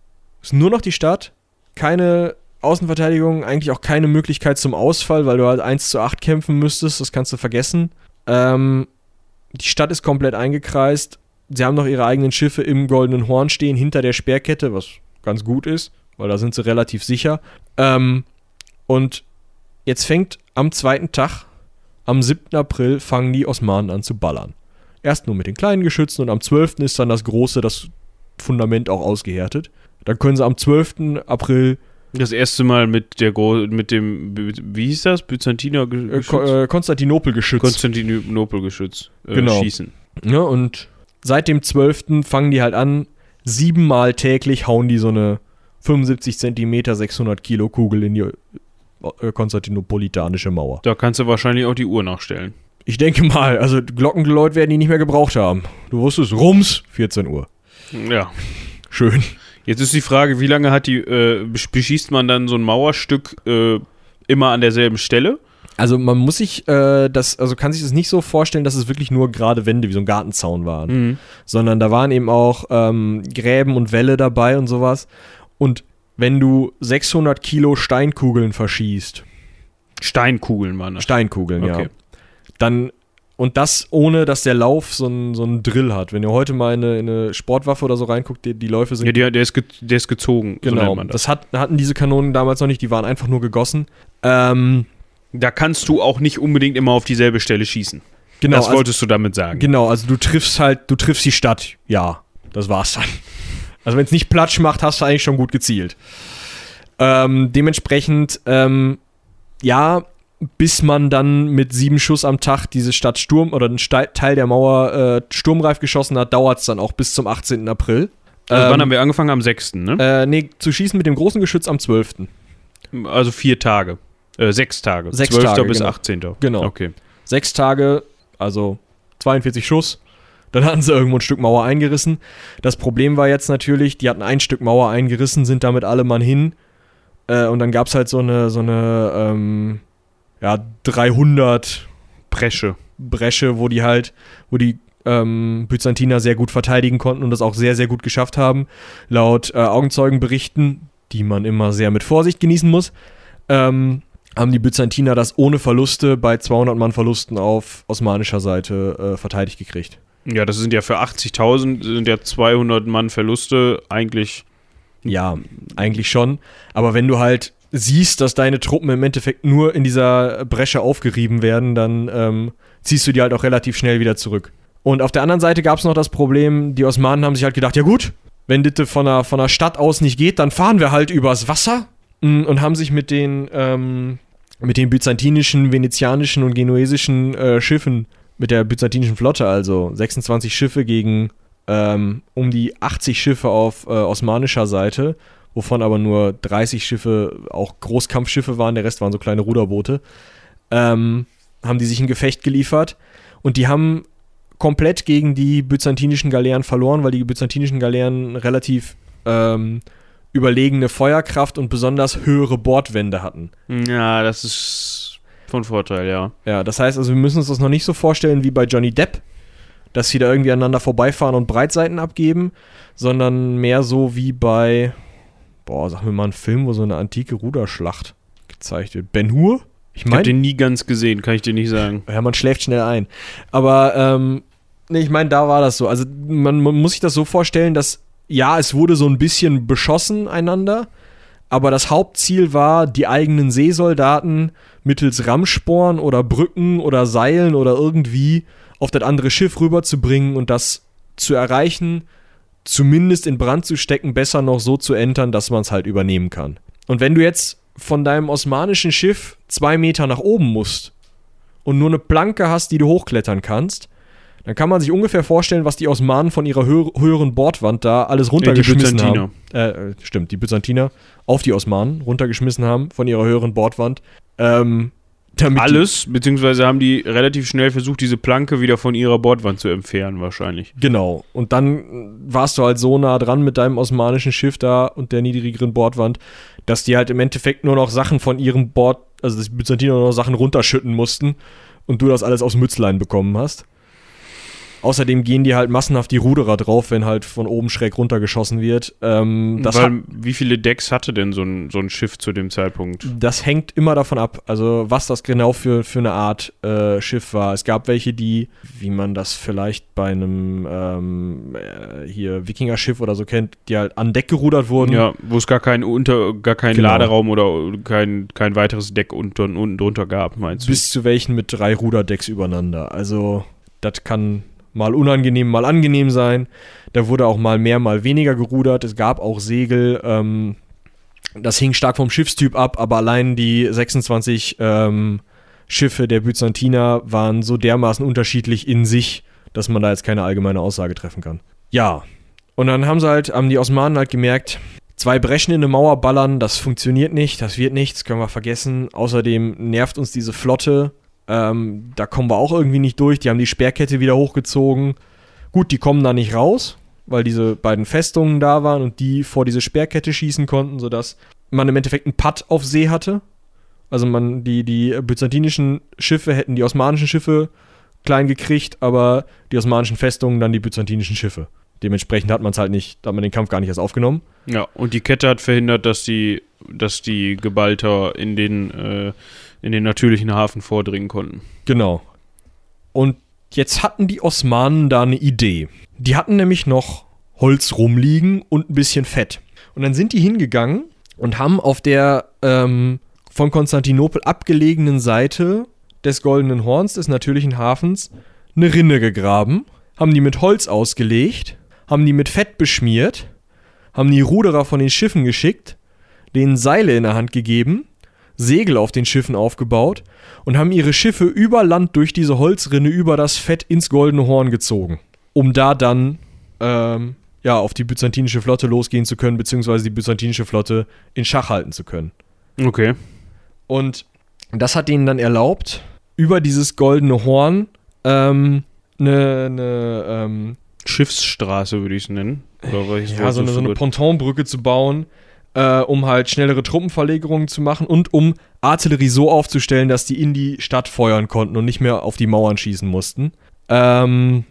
Ist nur noch die Stadt, keine Außenverteidigung, eigentlich auch keine Möglichkeit zum Ausfall, weil du halt 1 zu 8 kämpfen müsstest, das kannst du vergessen. Ähm, die Stadt ist komplett eingekreist. Sie haben noch ihre eigenen Schiffe im Goldenen Horn stehen, hinter der Speerkette, was ganz gut ist, weil da sind sie relativ sicher. Ähm, und jetzt fängt am zweiten Tag, am 7. April, fangen die Osmanen an zu ballern. Erst nur mit den kleinen Geschützen und am 12. ist dann das große, das Fundament auch ausgehärtet. Dann können sie am 12. April Das erste Mal mit der Gro mit dem, wie hieß das? Byzantiner äh, Geschütz? Ko äh, Konstantinopel geschützt. Konstantinopel-Geschütz äh, Genau. schießen. Ja, und seit dem 12. fangen die halt an, siebenmal täglich hauen die so eine 75 Zentimeter, 600 Kilo Kugel in die äh, konstantinopolitanische Mauer. Da kannst du wahrscheinlich auch die Uhr nachstellen. Ich denke mal, also Glockengeläut werden die nicht mehr gebraucht haben. Du wusstest, Rums, 14 Uhr. Ja. Schön. Jetzt ist die Frage, wie lange hat die, äh, besch- beschießt man dann so ein Mauerstück äh, immer an derselben Stelle? Also man muss sich äh, das, also kann sich das nicht so vorstellen, dass es wirklich nur gerade Wände wie so ein Gartenzaun waren, Mhm. sondern da waren eben auch ähm, Gräben und Wälle dabei und sowas. Und wenn du 600 Kilo Steinkugeln verschießt, Steinkugeln waren das. Steinkugeln, ja, Okay. dann Und das ohne, dass der Lauf so einen so einen Drill hat. Wenn ihr heute mal in eine, in eine Sportwaffe oder so reinguckt, die, die Läufe sind Ja, der, der, ist, ge, der ist gezogen. so genau. nennt man das. das hat, hatten diese Kanonen damals noch nicht, die waren einfach nur gegossen. Ähm, Da kannst du auch nicht unbedingt immer auf dieselbe Stelle schießen. genau, das also, wolltest du damit sagen. genau, also du triffst halt, du triffst die Stadt. Ja, das war's dann. Also wenn es nicht Platsch macht, hast du eigentlich schon gut gezielt. Ähm, dementsprechend, ähm, ja, bis man dann mit sieben Schuss am Tag diese Stadt Sturm oder den Ste- Teil der Mauer äh, sturmreif geschossen hat, dauert es dann auch bis zum 18. April. also wann Ähm, haben wir angefangen? Am 6., ne? äh, nee, zu schießen mit dem großen Geschütz am 12. Also vier Tage. Äh, sechs Tage. Sechs 12. Tage, bis genau. 18. Genau. Okay. Sechs Tage, also 42 Schuss. Dann hatten sie irgendwo ein Stück Mauer eingerissen. Das Problem war jetzt natürlich, die hatten ein Stück Mauer eingerissen, sind damit alle Mann hin. Äh, und dann gab es halt so eine, so eine, ähm, ja, 300 Bresche. Bresche, wo die halt, wo die ähm, Byzantiner sehr gut verteidigen konnten und das auch sehr, sehr gut geschafft haben. Laut äh, Augenzeugenberichten, die man immer sehr mit Vorsicht genießen muss, ähm, haben die Byzantiner das ohne Verluste bei 200 Mann Verlusten auf osmanischer Seite äh, verteidigt gekriegt. Ja, das sind ja für 80.000 sind ja 200 Mann Verluste eigentlich. Ja, eigentlich schon. Aber wenn du halt siehst, dass deine Truppen im Endeffekt nur in dieser Bresche aufgerieben werden, dann ähm, ziehst du die halt auch relativ schnell wieder zurück. Und auf der anderen Seite gab es noch das Problem, die Osmanen haben sich halt gedacht, ja gut, wenn das von der, von der Stadt aus nicht geht, dann fahren wir halt übers Wasser Mm, und haben sich mit den, ähm, mit den byzantinischen, venezianischen und genuesischen äh, Schiffen, mit der byzantinischen Flotte, also 26 Schiffe gegen ähm, um die 80 Schiffe auf äh, osmanischer Seite, wovon aber nur 30 Schiffe auch Großkampfschiffe waren, der Rest waren so kleine Ruderboote, ähm, haben die sich ein Gefecht geliefert und die haben komplett gegen die byzantinischen Galeeren verloren, weil die byzantinischen Galeeren relativ ähm, überlegene Feuerkraft und besonders höhere Bordwände hatten. Ja, das ist von Vorteil, ja. Ja, das heißt also, wir müssen uns das noch nicht so vorstellen wie bei Johnny Depp, dass sie da irgendwie aneinander vorbeifahren und Breitseiten abgeben, sondern mehr so wie bei, boah, sag mir mal einen Film, wo so eine antike Ruderschlacht gezeigt wird. Ben Hur? Ich Ich habe den nie ganz gesehen, kann ich dir nicht sagen. ja, man schläft schnell ein. Aber, ähm, nee, ich meine, da war das so. Also, man, man muss sich das so vorstellen, dass, ja, es wurde so ein bisschen beschossen einander, aber das Hauptziel war, die eigenen Seesoldaten mittels Rammsporn oder Brücken oder Seilen oder irgendwie auf das andere Schiff rüberzubringen und das zu erreichen, zumindest in Brand zu stecken, besser noch so zu entern, dass man es halt übernehmen kann. Und wenn du jetzt von deinem osmanischen Schiff zwei Meter nach oben musst und nur eine Planke hast, die du hochklettern kannst, dann kann man sich ungefähr vorstellen, was die Osmanen von ihrer hö höheren Bordwand da alles runtergeschmissen haben. Äh, äh, stimmt, die Byzantiner auf die Osmanen runtergeschmissen haben von ihrer höheren Bordwand. Ähm, damit Alles, beziehungsweise haben die relativ schnell versucht, diese Planke wieder von ihrer Bordwand zu entfernen, wahrscheinlich. Genau. Und dann warst du halt so nah dran mit deinem osmanischen Schiff da und der niedrigeren Bordwand, dass die halt im Endeffekt nur noch Sachen von ihrem Bord, also die Byzantiner nur noch Sachen runterschütten mussten und du das alles aus Mützlein bekommen hast. Außerdem gehen die halt massenhaft die Ruderer drauf, wenn halt von oben schräg runtergeschossen wird. Ähm, Weil, wie viele Decks hatte denn so ein, so ein Schiff zu dem Zeitpunkt? das hängt immer davon ab, also was das genau für, für eine Art äh, Schiff war. Es gab welche, die, wie man das vielleicht bei einem ähm, äh, hier Wikinger-Schiff oder so kennt, die halt an Deck gerudert wurden. Ja, wo es gar keinen unter, gar keinen Genau. Laderaum oder kein, kein weiteres Deck unten, unten drunter gab, meinst du? Bis zu welchen mit drei Ruderdecks übereinander. Also, das kann mal unangenehm, mal angenehm sein. Da wurde auch mal mehr, mal weniger gerudert. Es gab auch Segel. Ähm, das hing stark vom Schiffstyp ab, aber allein die 26 ähm, Schiffe der Byzantiner waren so dermaßen unterschiedlich in sich, dass man da jetzt keine allgemeine Aussage treffen kann. Ja. Und dann haben sie halt, haben die Osmanen halt gemerkt, zwei Breschen in eine Mauer ballern, das funktioniert nicht, das wird nichts, können wir vergessen. Außerdem nervt uns diese Flotte. Ähm, da kommen wir auch irgendwie nicht durch. Die haben die Sperrkette wieder hochgezogen. Gut, die kommen da nicht raus, weil diese beiden Festungen da waren und die vor diese Sperrkette schießen konnten, sodass man im Endeffekt einen Putt auf See hatte. Also man, die, die byzantinischen Schiffe hätten die osmanischen Schiffe klein gekriegt, aber die osmanischen Festungen dann die byzantinischen Schiffe. Dementsprechend hat man es halt nicht, hat man den Kampf gar nicht erst aufgenommen. Ja, und die Kette hat verhindert, dass die, dass die Gebalter in den, äh, in den natürlichen Hafen vordringen konnten. Genau. Und Jetzt hatten die Osmanen da eine Idee. Die hatten nämlich noch Holz rumliegen und ein bisschen Fett. Und dann sind die hingegangen und haben auf der ähm, von Konstantinopel abgelegenen Seite des Goldenen Horns, des natürlichen Hafens, eine Rinne gegraben, haben die mit Holz ausgelegt, haben die mit Fett beschmiert, haben die Ruderer von den Schiffen geschickt, denen Seile in der Hand gegeben, Segel auf den Schiffen aufgebaut und haben ihre Schiffe über Land durch diese Holzrinne über das Fett ins Goldene Horn gezogen, um da dann ähm, ja, auf die byzantinische Flotte losgehen zu können, beziehungsweise die byzantinische Flotte in Schach halten zu können. Okay. Und das hat ihnen dann erlaubt, über dieses Goldene Horn ähm, eine, eine ähm, Schiffsstraße würde ich es nennen. Oder ja, so eine, so eine Pontonbrücke zu bauen, äh, um halt schnellere Truppenverlegerungen zu machen und um Artillerie so aufzustellen, dass die in die Stadt feuern konnten und nicht mehr auf die Mauern schießen mussten. Ähm,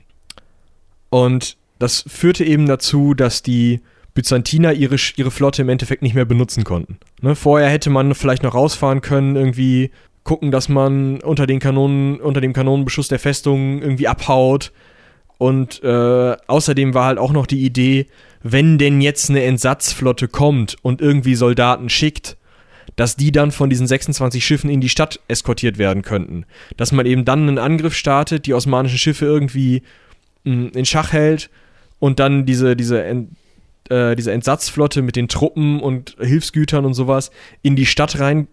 und das führte eben dazu, dass die Byzantiner ihre, ihre Flotte im Endeffekt nicht mehr benutzen konnten. Ne, vorher hätte man vielleicht noch rausfahren können, irgendwie gucken, dass man unter den Kanonen, unter dem Kanonenbeschuss der Festung irgendwie abhaut. Und äh, außerdem war halt auch noch die Idee, wenn denn jetzt eine Entsatzflotte kommt und irgendwie Soldaten schickt, dass die dann von diesen 26 Schiffen in die Stadt eskortiert werden könnten. Dass man eben dann einen Angriff startet, die osmanischen Schiffe irgendwie mh, in Schach hält und dann diese, diese, Ent, äh, diese Entsatzflotte mit den Truppen und Hilfsgütern und sowas in die Stadt rein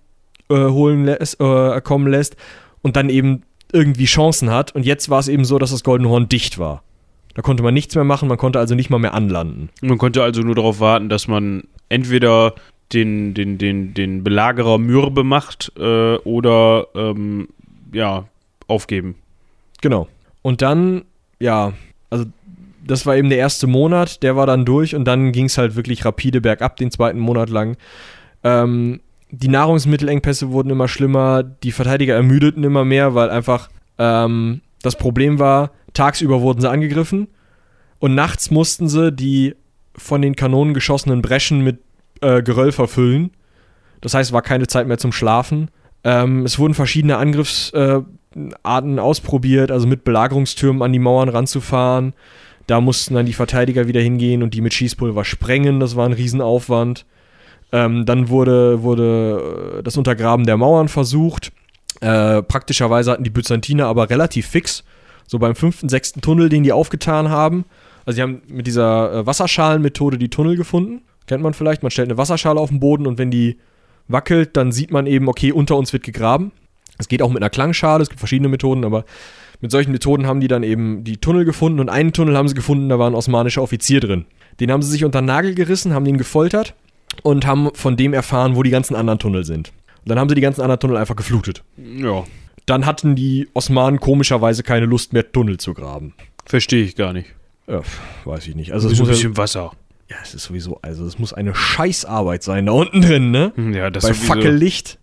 äh, lässt, äh, kommen lässt und dann eben irgendwie Chancen hat. Und jetzt war es eben so, dass das Goldene Horn dicht war. Da konnte man nichts mehr machen, man konnte also nicht mal mehr anlanden. Man konnte also nur darauf warten, dass man entweder den, den, den, den Belagerer mürbe macht äh, oder ähm, ja, aufgeben. Genau. Und dann, ja, also das war eben der erste Monat, der war dann durch und dann ging es halt wirklich rapide bergab, den zweiten Monat lang. Ähm, die Nahrungsmittelengpässe wurden immer schlimmer, die Verteidiger ermüdeten immer mehr, weil einfach ähm, das Problem war, tagsüber wurden sie angegriffen und nachts mussten sie die von den Kanonen geschossenen Breschen mit äh, Geröll verfüllen. Das heißt, es war keine Zeit mehr zum Schlafen. Ähm, es wurden verschiedene Angriffsarten äh, ausprobiert, also mit Belagerungstürmen an die Mauern ranzufahren. Da mussten dann die Verteidiger wieder hingehen und die mit Schießpulver sprengen. Das war ein Riesenaufwand. Ähm, dann wurde, wurde äh, das Untergraben der Mauern versucht. Äh, praktischerweise hatten die Byzantiner aber relativ fix, so beim fünften, sechsten Tunnel, den die aufgetan haben. Also sie haben mit dieser äh, Wasserschalenmethode die Tunnel gefunden. Kennt man vielleicht. Man stellt eine Wasserschale auf den Boden und wenn die wackelt, dann sieht man eben, okay, unter uns wird gegraben. Es geht auch mit einer Klangschale, es gibt verschiedene Methoden, aber mit solchen Methoden haben die dann eben die Tunnel gefunden und einen Tunnel haben sie gefunden, da war ein osmanischer Offizier drin. Den haben sie sich unter den Nagel gerissen, haben den gefoltert und haben von dem erfahren, wo die ganzen anderen Tunnel sind. Und dann haben sie die ganzen anderen Tunnel einfach geflutet. Ja. Dann hatten die Osmanen komischerweise keine Lust mehr, Tunnel zu graben. Verstehe ich gar nicht. Ja, weiß ich nicht. Also Es ein muss ja, bisschen Wasser. ja, es ist sowieso, also es muss eine Scheißarbeit sein da unten drin, ne? Ja, das Bei sowieso. Fackellicht.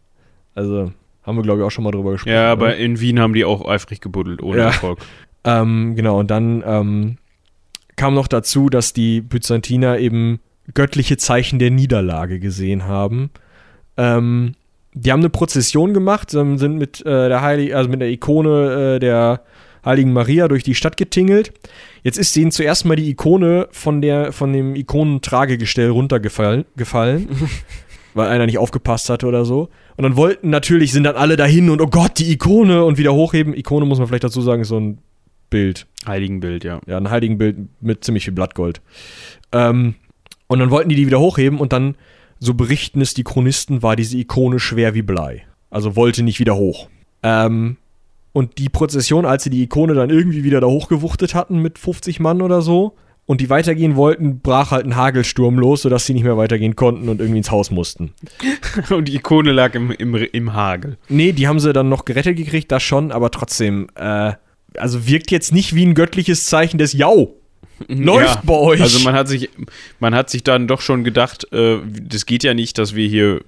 Also haben wir glaube ich auch schon mal drüber gesprochen. Ja, aber in Wien haben die auch eifrig gebuddelt, ohne Ja. Erfolg. Ähm, genau, und dann ähm, kam noch dazu, dass die Byzantiner eben göttliche Zeichen der Niederlage gesehen haben. Ähm, die haben eine Prozession gemacht, ähm, sind mit äh, der Heilig also mit der Ikone äh, der Heiligen Maria durch die Stadt getingelt. Jetzt ist denen zuerst mal die Ikone von der von dem Ikonentragegestell runtergefallen, gefallen, weil einer nicht aufgepasst hatte oder so. Und dann wollten natürlich sind dann alle dahin und oh Gott, die Ikone und wieder hochheben. Ikone muss man vielleicht dazu sagen, ist so ein Bild. Heiligenbild, ja. Ja, ein Heiligenbild mit ziemlich viel Blattgold. Ähm, und dann wollten die die wieder hochheben und dann, so berichten es die Chronisten, war diese Ikone schwer wie Blei. Also wollte nicht wieder hoch. Ähm, und die Prozession, als sie die Ikone dann irgendwie wieder da hochgewuchtet hatten mit 50 Mann oder so und die weitergehen wollten, brach halt ein Hagelsturm los, sodass sie nicht mehr weitergehen konnten und irgendwie ins Haus mussten. Und die Ikone lag im, im, im Hagel. Nee, die haben sie dann noch gerettet gekriegt, das schon, aber trotzdem, äh, also wirkt jetzt nicht wie ein göttliches Zeichen des Jau. Läuft bei euch. Also man hat sich, man hat sich dann doch schon gedacht, äh, das geht ja nicht, dass wir hier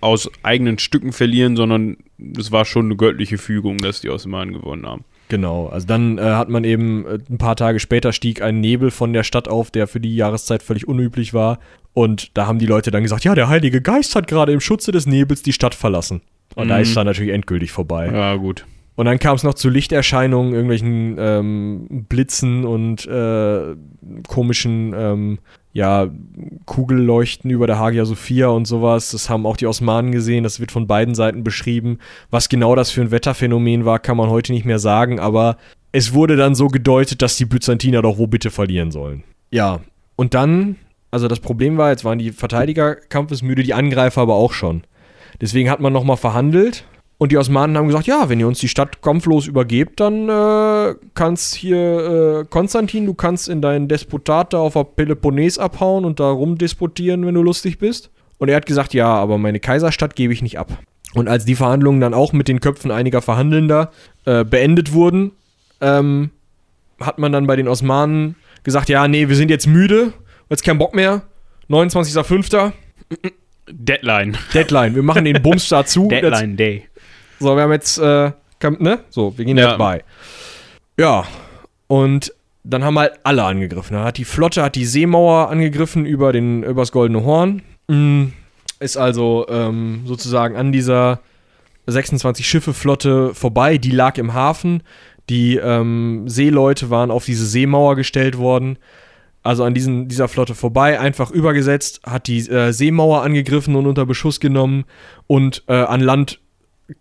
aus eigenen Stücken verlieren, sondern es war schon eine göttliche Fügung, dass die Osmanen gewonnen haben. Genau, also dann äh, hat man eben äh, ein paar Tage später stieg ein Nebel von der Stadt auf, der für die Jahreszeit völlig unüblich war. Und da haben die Leute dann gesagt, ja, der Heilige Geist hat gerade im Schutze des Nebels die Stadt verlassen. Und da Mhm. ist dann natürlich endgültig vorbei. Ja, gut. Und dann kam es noch zu Lichterscheinungen, irgendwelchen ähm, Blitzen und äh, komischen ähm, ja, Kugelleuchten über der Hagia Sophia und sowas. Das haben auch die Osmanen gesehen, das wird von beiden Seiten beschrieben. Was genau das für ein Wetterphänomen war, kann man heute nicht mehr sagen, aber es wurde dann so gedeutet, dass die Byzantiner doch wo bitte verlieren sollen. Ja, und dann, also das Problem war, jetzt waren die Verteidiger kampfesmüde, die Angreifer aber auch schon. Deswegen hat man nochmal verhandelt und die Osmanen haben gesagt, ja, wenn ihr uns die Stadt kampflos übergebt, dann äh, kannst hier, äh, Konstantin, du kannst in dein Despotat da auf der Peloponnes abhauen und da rumdisputieren, wenn du lustig bist. Und er hat gesagt, ja, aber meine Kaiserstadt gebe ich nicht ab. Und als die Verhandlungen dann auch mit den Köpfen einiger Verhandelnder äh, beendet wurden, ähm, hat man dann bei den Osmanen gesagt, ja, nee, wir sind jetzt müde, jetzt kein Bock mehr. 29.05. Deadline. Deadline. Wir machen den Bums dazu. Deadline Day. So, wir haben jetzt, äh, ne? So, wir gehen Ja. jetzt bei. Ja, und dann haben halt alle angegriffen. Dann hat die Flotte, hat die Seemauer angegriffen über den, übers Goldene Horn. Mm, Ist also ähm, sozusagen an dieser 26 Schiffe Flotte vorbei. Die lag im Hafen. Die ähm, Seeleute waren auf diese Seemauer gestellt worden. Also an diesen, dieser Flotte vorbei, einfach übergesetzt, hat die äh, Seemauer angegriffen und unter Beschuss genommen und äh, an Land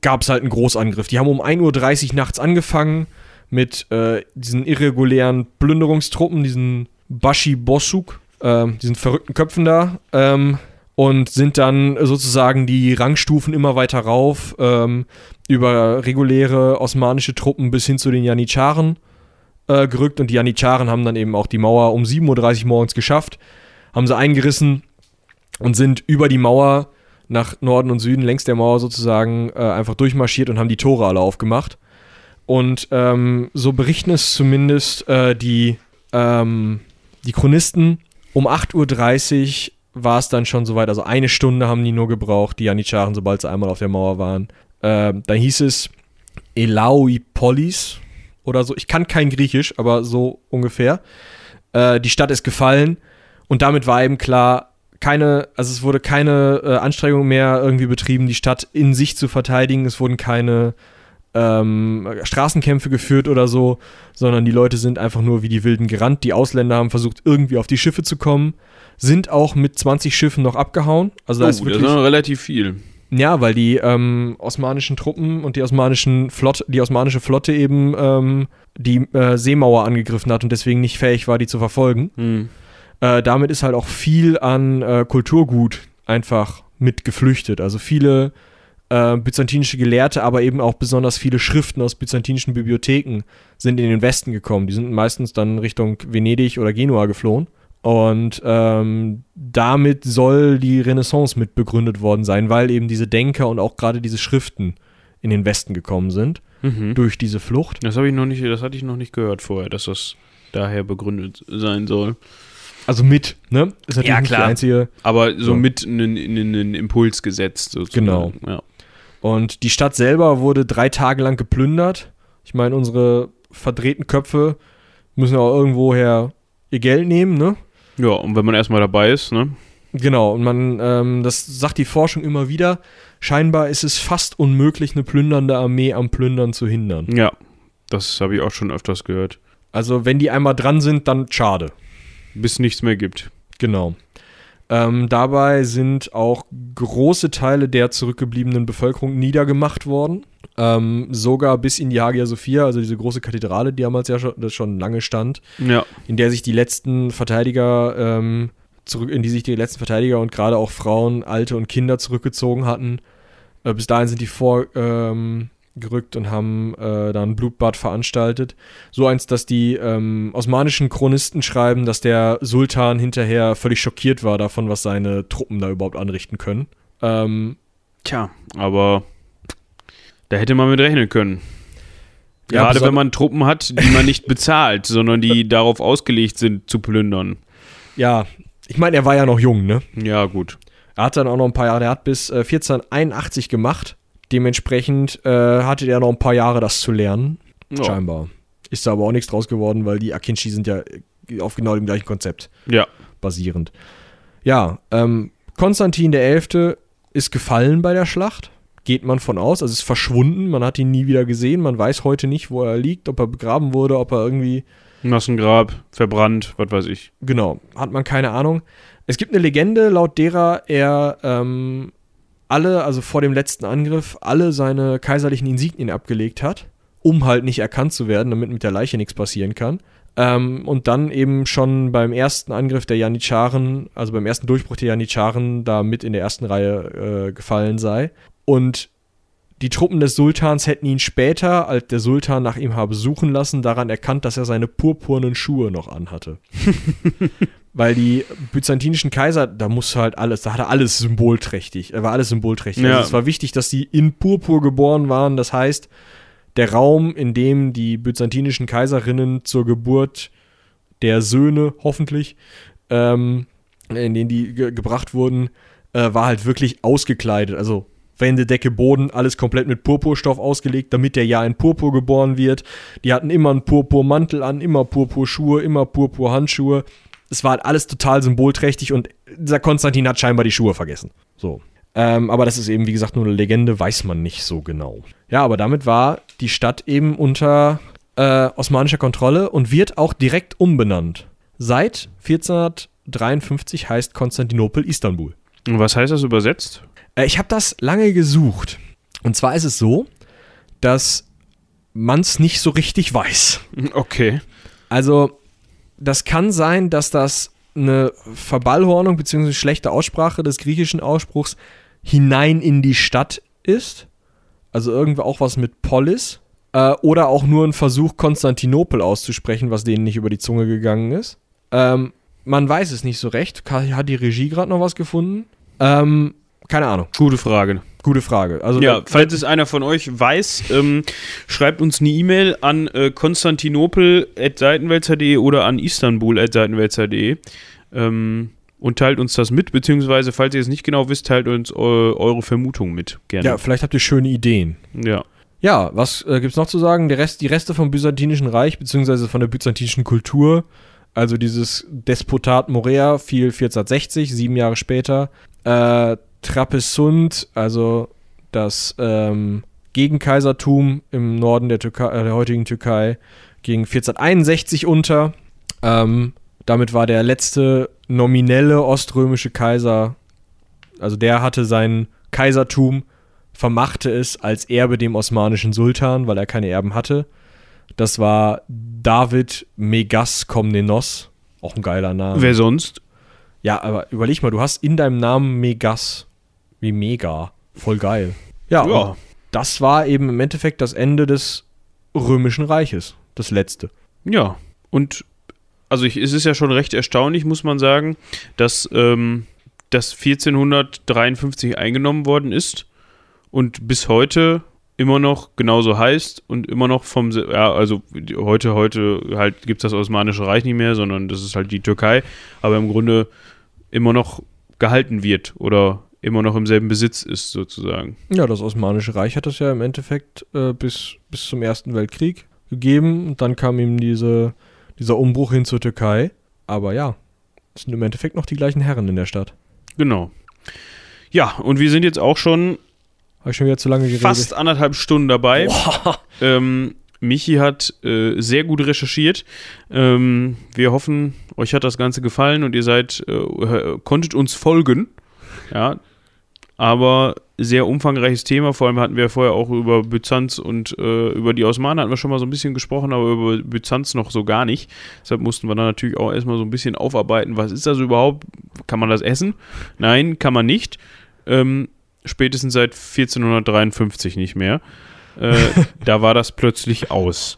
gab es halt einen Großangriff. Die haben um 1.30 Uhr nachts angefangen mit äh, diesen irregulären Plünderungstruppen, diesen Bashi Bossuk, äh, diesen verrückten Köpfen da, ähm, und sind dann sozusagen die Rangstufen immer weiter rauf, ähm, über reguläre osmanische Truppen bis hin zu den Janitscharen äh, gerückt. Und die Janitscharen haben dann eben auch die Mauer um 7.30 Uhr morgens geschafft, haben sie eingerissen und sind über die Mauer nach Norden und Süden längs der Mauer sozusagen äh, einfach durchmarschiert und haben die Tore alle aufgemacht. Und ähm, so berichten es zumindest äh, die, ähm, die Chronisten. Um 8.30 Uhr war es dann schon soweit, also eine Stunde haben die nur gebraucht, die Janitscharen, sobald sie einmal auf der Mauer waren. Ähm, da hieß es Elauipolis oder so. Ich kann kein Griechisch, aber so ungefähr. Äh, die Stadt ist gefallen und damit war eben klar, keine, also es wurde keine äh, Anstrengung mehr irgendwie betrieben, die Stadt in sich zu verteidigen. Es wurden keine ähm, Straßenkämpfe geführt oder so, sondern die Leute sind einfach nur wie die Wilden gerannt. Die Ausländer haben versucht, irgendwie auf die Schiffe zu kommen, sind auch mit 20 Schiffen noch abgehauen. Also da Oh, ist das wirklich, ist noch relativ viel. ja, weil die ähm, osmanischen Truppen und die osmanischen Flotte, die osmanische Flotte eben ähm, die äh, Seemauer angegriffen hat und deswegen nicht fähig war, die zu verfolgen. Hm. Äh, damit ist halt auch viel an äh, Kulturgut einfach mit geflüchtet. Also viele äh, byzantinische Gelehrte, aber eben auch besonders viele Schriften aus byzantinischen Bibliotheken sind in den Westen gekommen. Die sind meistens dann Richtung Venedig oder Genua geflohen. Und ähm, damit soll die Renaissance mit begründet worden sein, weil eben diese Denker und auch gerade diese Schriften in den Westen gekommen sind Mhm. durch diese Flucht. Das habe ich noch nicht, das hatte ich noch nicht gehört vorher, dass das daher begründet sein soll. Also mit, ne? Ist natürlich Ja, nicht die klar. einzige. Aber so, So. mit einen, einen Impuls gesetzt sozusagen. Genau. Ja. Und die Stadt selber wurde drei Tage lang geplündert. Ich meine, unsere verdrehten Köpfe müssen auch irgendwoher ihr Geld nehmen, ne? ja, und wenn man erstmal dabei ist, ne? Genau, und man, ähm, das sagt die Forschung immer wieder, scheinbar ist es fast unmöglich, eine plündernde Armee am Plündern zu hindern. Ja, das habe ich auch schon öfters gehört. Also wenn die einmal dran sind, dann schade. Bis nichts mehr gibt. Genau. Ähm, dabei sind auch große Teile der zurückgebliebenen Bevölkerung niedergemacht worden. Ähm, sogar bis in die Hagia Sophia, also diese große Kathedrale, die damals ja schon, das schon lange stand, Ja. in der sich die letzten Verteidiger ähm, zurück, in die sich die letzten Verteidiger und gerade auch Frauen, Alte und Kinder zurückgezogen hatten. Äh, bis dahin sind die vorgerückt ähm, gerückt und haben äh, da ein Blutbad veranstaltet. So eins, dass die ähm, osmanischen Chronisten schreiben, dass der Sultan hinterher völlig schockiert war davon, was seine Truppen da überhaupt anrichten können. Ähm, Tja, aber da hätte man mit rechnen können. Ja, Gerade wenn man Truppen hat, die man nicht bezahlt, sondern die darauf ausgelegt sind zu plündern. ja, ich meine, er war ja noch jung, ne? Ja, gut. Er hat dann auch noch ein paar Jahre, er hat bis äh, 1481 gemacht. Dementsprechend äh, hatte er noch ein paar Jahre, das zu lernen. Ja. Scheinbar. Ist da aber auch nichts draus geworden, weil die Akinchi sind ja äh, auf genau dem gleichen Konzept Ja. basierend. Ja, ähm, Konstantin der Elfte ist gefallen bei der Schlacht. geht man von aus. Also ist verschwunden, man hat ihn nie wieder gesehen, man weiß heute nicht, wo er liegt, ob er begraben wurde, ob er irgendwie. Massengrab, verbrannt, was weiß ich. Genau, hat man keine Ahnung. Es gibt eine Legende, laut derer er ähm, alle, also vor dem letzten Angriff, alle seine kaiserlichen Insignien abgelegt hat, um halt nicht erkannt zu werden, damit mit der Leiche nichts passieren kann. Ähm, und dann eben schon beim ersten Angriff der Janitscharen, also beim ersten Durchbruch der Janitscharen, da mit in der ersten Reihe äh, gefallen sei. Und die Truppen des Sultans hätten ihn später, als der Sultan nach ihm habe suchen lassen, daran erkannt, dass er seine purpurnen Schuhe noch anhatte. Weil die byzantinischen Kaiser, da musste halt alles, da hatte alles symbolträchtig, da war alles symbolträchtig. Ja. Also es war wichtig, dass sie in Purpur geboren waren. Das heißt, der Raum, in dem die byzantinischen Kaiserinnen zur Geburt der Söhne, hoffentlich, ähm, in den die ge gebracht wurden, äh, war halt wirklich ausgekleidet. Also Wände, Decke, Boden, alles komplett mit Purpurstoff ausgelegt, damit der ja in Purpur geboren wird. Die hatten immer einen Purpurmantel an, immer Purpurschuhe, immer Purpurhandschuhe. Es war halt alles total symbolträchtig und dieser Konstantin hat scheinbar die Schuhe vergessen. So. Ähm, aber das ist eben, wie gesagt, nur eine Legende, weiß man nicht so genau. Ja, aber damit war die Stadt eben unter äh, osmanischer Kontrolle und wird auch direkt umbenannt. Seit 1453 heißt Konstantinopel Istanbul. Und was heißt das übersetzt? Äh, ich habe das lange gesucht. Und zwar ist es so, dass man es nicht so richtig weiß. Okay. Also, das kann sein, dass das eine Verballhornung bzw. schlechte Aussprache des griechischen Ausspruchs hinein in die Stadt ist. Also irgendwo auch was mit Polis. Äh, oder auch nur ein Versuch, Konstantinopel auszusprechen, was denen nicht über die Zunge gegangen ist. Ähm, man weiß es nicht so recht. Hat die Regie gerade noch was gefunden? Ähm, keine Ahnung. Gute Frage. Gute Frage. Also Ja, falls es einer von euch weiß, ähm, schreibt uns eine E-Mail an äh, konstantinopel.seitenwälzer.de oder an istanbul.seitenwälzer.de ähm, und teilt uns das mit, beziehungsweise, falls ihr es nicht genau wisst, teilt uns eu eure Vermutung mit. Gerne. ja, vielleicht habt ihr schöne Ideen. Ja. Ja, was äh, gibt's noch zu sagen? Der Rest, die Reste vom Byzantinischen Reich, beziehungsweise von der byzantinischen Kultur, also dieses Despotat Morea fiel 1460, sieben Jahre später. Äh, Trapezunt, also das ähm, Gegenkaisertum im Norden der, Türkei, äh, der heutigen Türkei, ging 1461 unter. Ähm, damit war der letzte nominelle oströmische Kaiser, also der hatte sein Kaisertum, vermachte es als Erbe dem osmanischen Sultan, weil er keine Erben hatte. Das war David Megas Komnenos, auch ein geiler Name. Wer sonst? Ja, aber überleg mal, du hast in deinem Namen Megas. Wie mega. Voll geil. Ja, Ja. und das war eben im Endeffekt das Ende des Römischen Reiches. Das letzte. Ja. Und also ich, es ist ja schon recht erstaunlich, muss man sagen, dass ähm, das 1453 eingenommen worden ist und bis heute immer noch genauso heißt und immer noch vom, Se- ja, also heute, heute halt gibt es das Osmanische Reich nicht mehr, sondern das ist halt die Türkei, aber im Grunde immer noch gehalten wird oder immer noch im selben Besitz ist, sozusagen. Ja, das Osmanische Reich hat das ja im Endeffekt äh, bis, bis zum Ersten Weltkrieg gegeben. Und dann kam ihm diese, dieser Umbruch hin zur Türkei. Aber ja, es sind im Endeffekt noch die gleichen Herren in der Stadt. Genau. Ja, und wir sind jetzt auch schon Habe ich schon wieder zu lange geredet. fast anderthalb Stunden dabei. Ähm, Michi hat äh, sehr gut recherchiert. Ähm, wir hoffen, euch hat das Ganze gefallen und ihr seid, äh, konntet uns folgen. Ja. Aber sehr umfangreiches Thema. Vor allem hatten wir vorher auch über Byzanz und äh, über die Osmanen hatten wir schon mal so ein bisschen gesprochen, aber über Byzanz noch so gar nicht. Deshalb mussten wir dann natürlich auch erstmal so ein bisschen aufarbeiten. Was ist das überhaupt? Kann man das essen? Nein, kann man nicht. Ähm, spätestens seit 1453 nicht mehr. Äh, da war das plötzlich aus.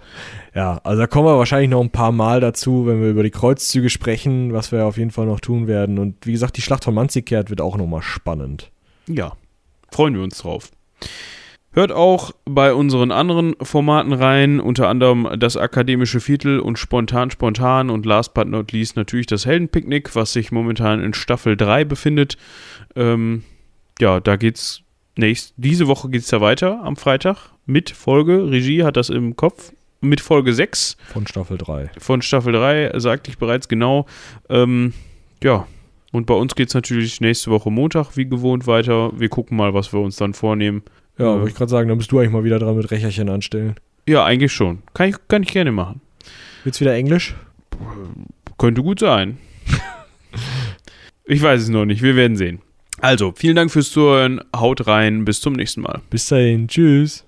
Ja, also da kommen wir wahrscheinlich noch ein paar Mal dazu, wenn wir über die Kreuzzüge sprechen, was wir auf jeden Fall noch tun werden. Und wie gesagt, die Schlacht von Manzikert wird auch nochmal spannend. Ja, freuen wir uns drauf. Hört auch bei unseren anderen Formaten rein, unter anderem das akademische Viertel und Spontan Spontan und last but not least natürlich das Heldenpicknick, was sich momentan in Staffel 3 befindet. Ähm, ja, da geht's nächst, diese Woche geht's da weiter am Freitag mit Folge, Regie hat das im Kopf, mit Folge 6 Von Staffel 3. von Staffel 3, sagte ich bereits genau. Ähm, ja, und bei uns geht es natürlich nächste Woche Montag wie gewohnt weiter. Wir gucken mal, was wir uns dann vornehmen. Ja, Ja. wollte ich gerade sagen, dann bist du eigentlich mal wieder dran mit Recherchen anstellen. Ja, eigentlich schon. Kann ich, kann ich gerne machen. Wird's wieder Englisch? Könnte gut sein. ich weiß es noch nicht. Wir werden sehen. Also, vielen Dank fürs Zuhören. Haut rein. Bis zum nächsten Mal. Bis dahin, tschüss.